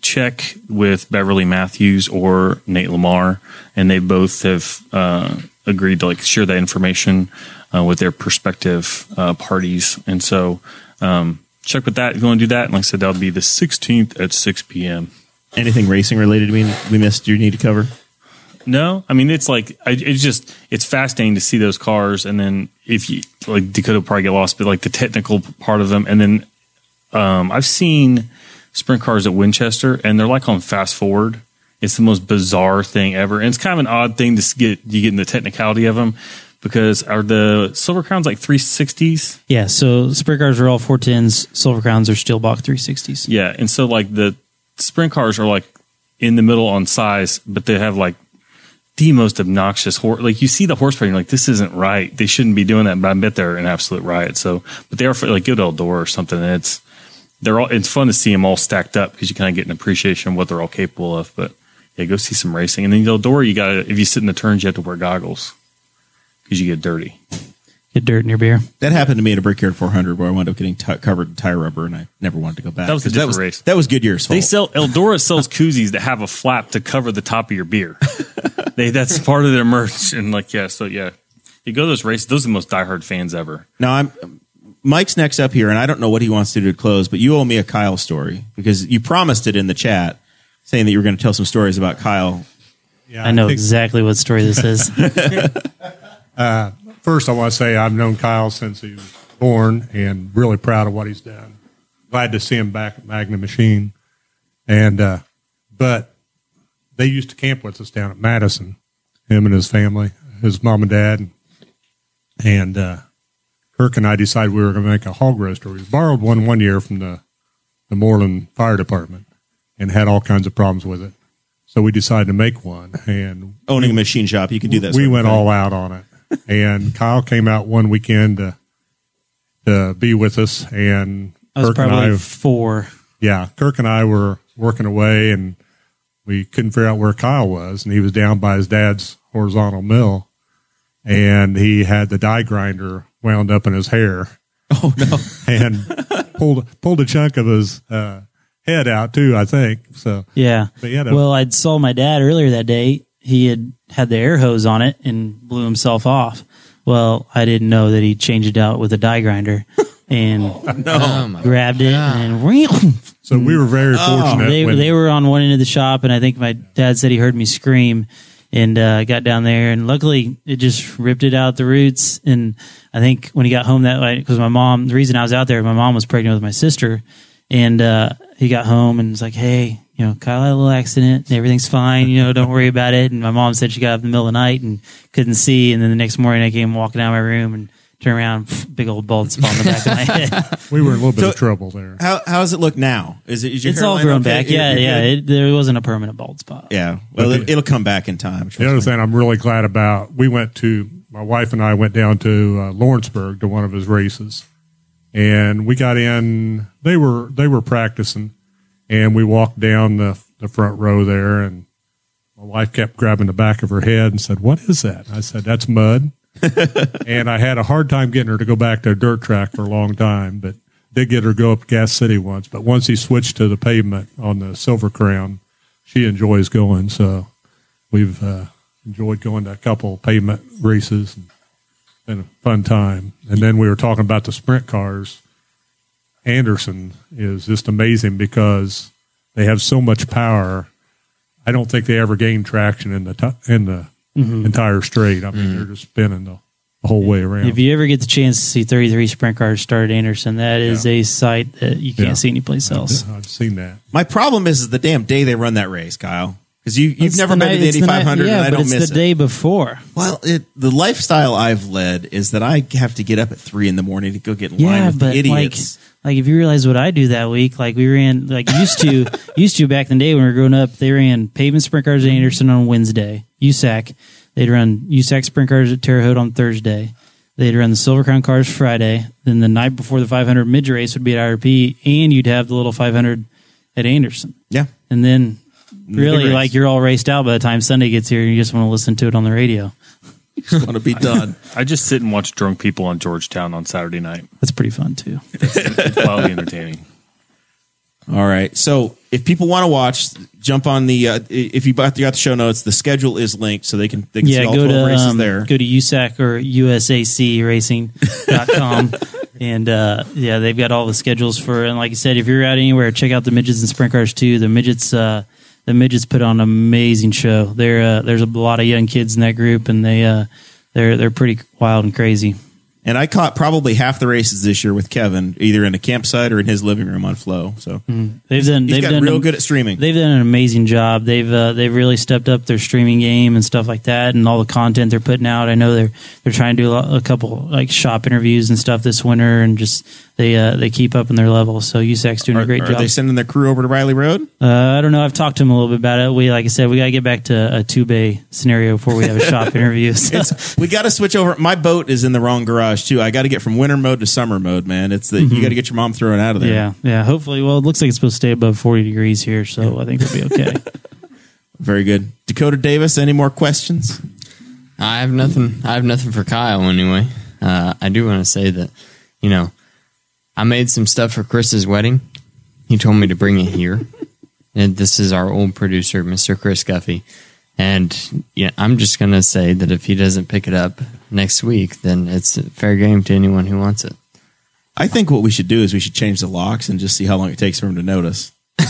check with Beverly Matthews or Nate Lamar, and they both have uh, agreed to like share that information uh, with their prospective uh, parties, and so. Um, Check with that. If you want to do that, and like I said, that'll be the 16th at 6 p.m. Anything racing related we we missed you need to cover? No, I mean it's like I, it's just it's fascinating to see those cars, and then if you like Dakota probably get lost, but like the technical part of them, and then um, I've seen sprint cars at Winchester, and they're like on fast forward. It's the most bizarre thing ever, and it's kind of an odd thing to get you get in the technicality of them because are the Silver Crowns like 360s? Yeah, so sprint cars are all 410s, Silver Crowns are steel block 360s. Yeah, and so like the sprint cars are like in the middle on size, but they have like the most obnoxious horse. Like you see the horsepower, and you're like, this isn't right. They shouldn't be doing that. But I bet they're an absolute riot. So, but they are for, like good Eldora or something. And it's they're all. It's fun to see them all stacked up because you kind of get an appreciation of what they're all capable of. But yeah, go see some racing. And then the Eldora, you got to if you sit in the turns, you have to wear goggles because you get dirty. Get dirt in your beer. That happened to me at a Brickyard 400 where I wound up getting t- covered in tire rubber and I never wanted to go back. That was a 'Cause different was, race. That was Goodyear's fault. They sell Eldora sells koozies that have a flap to cover the top of your beer. they that's part of their merch. And like yeah, so yeah, you go to those races. Those are the most diehard fans ever. now I'm Mike's next up here, and I don't know what he wants to do to close, but you owe me a Kyle story because you promised it in the chat, saying that you were going to tell some stories about Kyle. Yeah, I know think- exactly what story this is. First, I want to say I've known Kyle since he was born and really proud of what he's done. Glad to see him back at Magna Machine. And, uh, but they used to camp with us down at Madison, him and his family, his mom and dad. And, uh, Kirk and I decided we were going to make a hog roaster. We borrowed one one year from the, the Mooreland Fire Department and had all kinds of problems with it. So we decided to make one and Owning a machine shop, you can do that. we went all out on it. And Kyle came out one weekend to to be with us, and I was Kirk and probably I, four. yeah, Kirk and I were working away, and we couldn't figure out where Kyle was, and he was down by his dad's horizontal mill, and he had the die grinder wound up in his hair. Oh no! and pulled pulled a chunk of his uh, head out too, I think. So Yeah. But yeah, well, I saw my dad earlier that day. He had had the air hose on it and blew himself off. Well, I didn't know that he changed it out with a die grinder and Oh my grabbed it and so we were very fortunate. they when, they were on one end of the shop, and I think my dad said he heard me scream, and uh, got down there, and luckily it just ripped it out the roots. And I think when he got home that night, because my mom, the reason I was out there, my mom was pregnant with my sister, and uh, he got home and was like, "Hey, you know, Kyle had a little accident, and everything's fine. You know, don't worry about it." And my mom said she got up in the middle of the night and couldn't see, and then the next morning I came walking out of my room and. Turn around, pff, big old bald spot on the back of my head. We were in a little bit So- of trouble there. How how does it look now? Is it is your it's all hairline grown okay? back. Yeah, You're yeah. good? It, there wasn't a permanent bald spot. yeah. Well, But it, it'll come back in time. The other thing I'm really glad about, we went to, my wife and I went down to uh, Lawrenceburg to one of his races. And we got in, they were, they were practicing and we walked down the, the front row there and my wife kept grabbing the back of her head and said, what is that? I said, that's mud. and I had a hard time getting her to go back to a dirt track for a long time, but did get her to go up Gas City once. But once he switched to the pavement on the Silver Crown, she enjoys going. So we've uh, enjoyed going to a couple pavement races. And been a fun time. And then we were talking about the sprint cars. Anderson is just amazing because they have so much power. I don't think they ever gain traction in the t- in the Mm-hmm. entire straight. I mean, mm-hmm. they're just spinning the, the whole way around. If you ever get the chance to see 33 sprint cars start at Anderson, that is a sight that you can't Yeah. see anyplace else. I've seen that. My problem is, is the damn day they run that race, Kyle. Because you you've It's never the been night- to the it's Indy night- 500, yeah, and I but don't it's miss the it. day before. Well, it, the lifestyle I've led is that I have to get up at three in the morning to go get in line Yeah, with but the idiots. like, like if you realize what I do that week, like we ran, like used to, used to back in the day when we were growing up, they ran pavement sprint cars at Anderson on Wednesday, USAC. They'd run USAC sprint cars at Terre Haute on Thursday. They'd run the Silver Crown cars Friday. Then the night before the 500 mid race would be at IRP, and you'd have the little 500 at Anderson. yeah, And then really, like you're all raced out by the time Sunday gets here, and you just want to listen to it on the radio. Just want to be done. I just sit and watch drunk people on Georgetown on Saturday night. That's pretty fun too. It's wildly entertaining. All right. So if people want to watch, jump on the. Uh, if you got, the show notes, the schedule is linked, so they can they can yeah, see all go twelve to races um, there. go to USAC or USACracing.com. and uh, yeah, they've got all the schedules for. And like I said, if you're out anywhere, check out the midgets and sprint cars too. The midgets, uh, the midgets put on an amazing show. There, uh, there's a lot of young kids in that group, and they uh, they're they're pretty wild and crazy. And I caught probably half the races this year with Kevin, either in a campsite or in his living room on Flo. So They've done. they've got done real good at streaming. They've done an amazing job. They've uh, they've really stepped up their streaming game and stuff like that, and all the content they're putting out. I know they're they're trying to do a, a couple like shop interviews and stuff this winter, and just they uh, they keep up in their level. So USAC's doing Are, a great are job. Are they sending their crew over to Riley Road? uh, I don't know. I've talked to them a little bit about it. We like I said, we got to get back to a two bay scenario before we have a shop interview. So- we got to switch over. My boat is in the wrong garage too. I got to get from winter mode to summer mode, man. It's the you got to get your mom thrown out of there. Mm-hmm. yeah, yeah. Hopefully, well, it looks like it's supposed to stay above forty degrees here, so I think we'll be okay. Very good. Dakota Davis, any more questions? I have nothing. I have nothing for Kyle anyway. Uh, I do want to say that, you know, I made some stuff for Chris's wedding. He told me to bring it here, and this is our old producer, Mr. Chris Guffey. And yeah, I'm just gonna say that if he doesn't pick it up next week, then it's fair game to anyone who wants it. I think what we should do is we should change the locks and just see how long it takes for him to notice.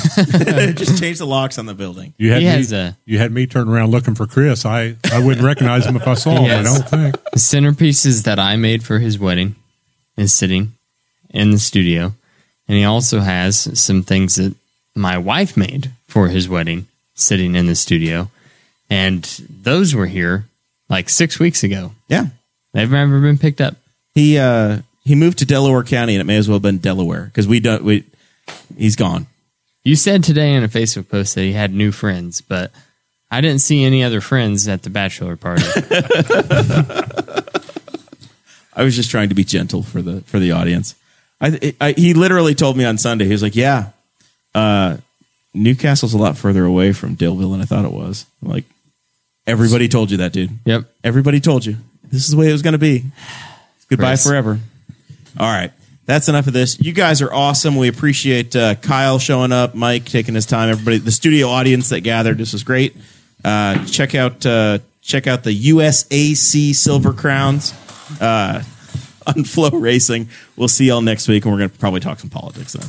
just change the locks on the building. You had He me. has a- you had me turn around looking for Chris. I, I wouldn't recognize him if I saw him. I Yes. don't think. The centerpieces that I made for his wedding is sitting in the studio. And he also has some things that my wife made for his wedding sitting in the studio. And those were here like six weeks ago. Yeah. They've never been picked up. He uh he moved to Delaware County and it may as well have been Delaware because we don't we he's gone. You said today in a Facebook post that he had new friends, but I didn't see any other friends at the bachelor party. I was just trying to be gentle for the for the audience. I, I he literally told me on Sunday he was like, "Yeah, uh, New Castle's a lot further away from Daleville than I thought it was." I'm like, everybody told you that, dude. yep. Everybody told you this is the way it was going to be. Goodbye Chris. forever. All right. That's enough of this. You guys are awesome. We appreciate uh, Kyle showing up, Mike taking his time, everybody, the studio audience that gathered. This was great. Uh, check out uh, check out the USAC Silver Crowns uh, on Flo Racing. We'll see y'all next week, and we're going to probably talk some politics then.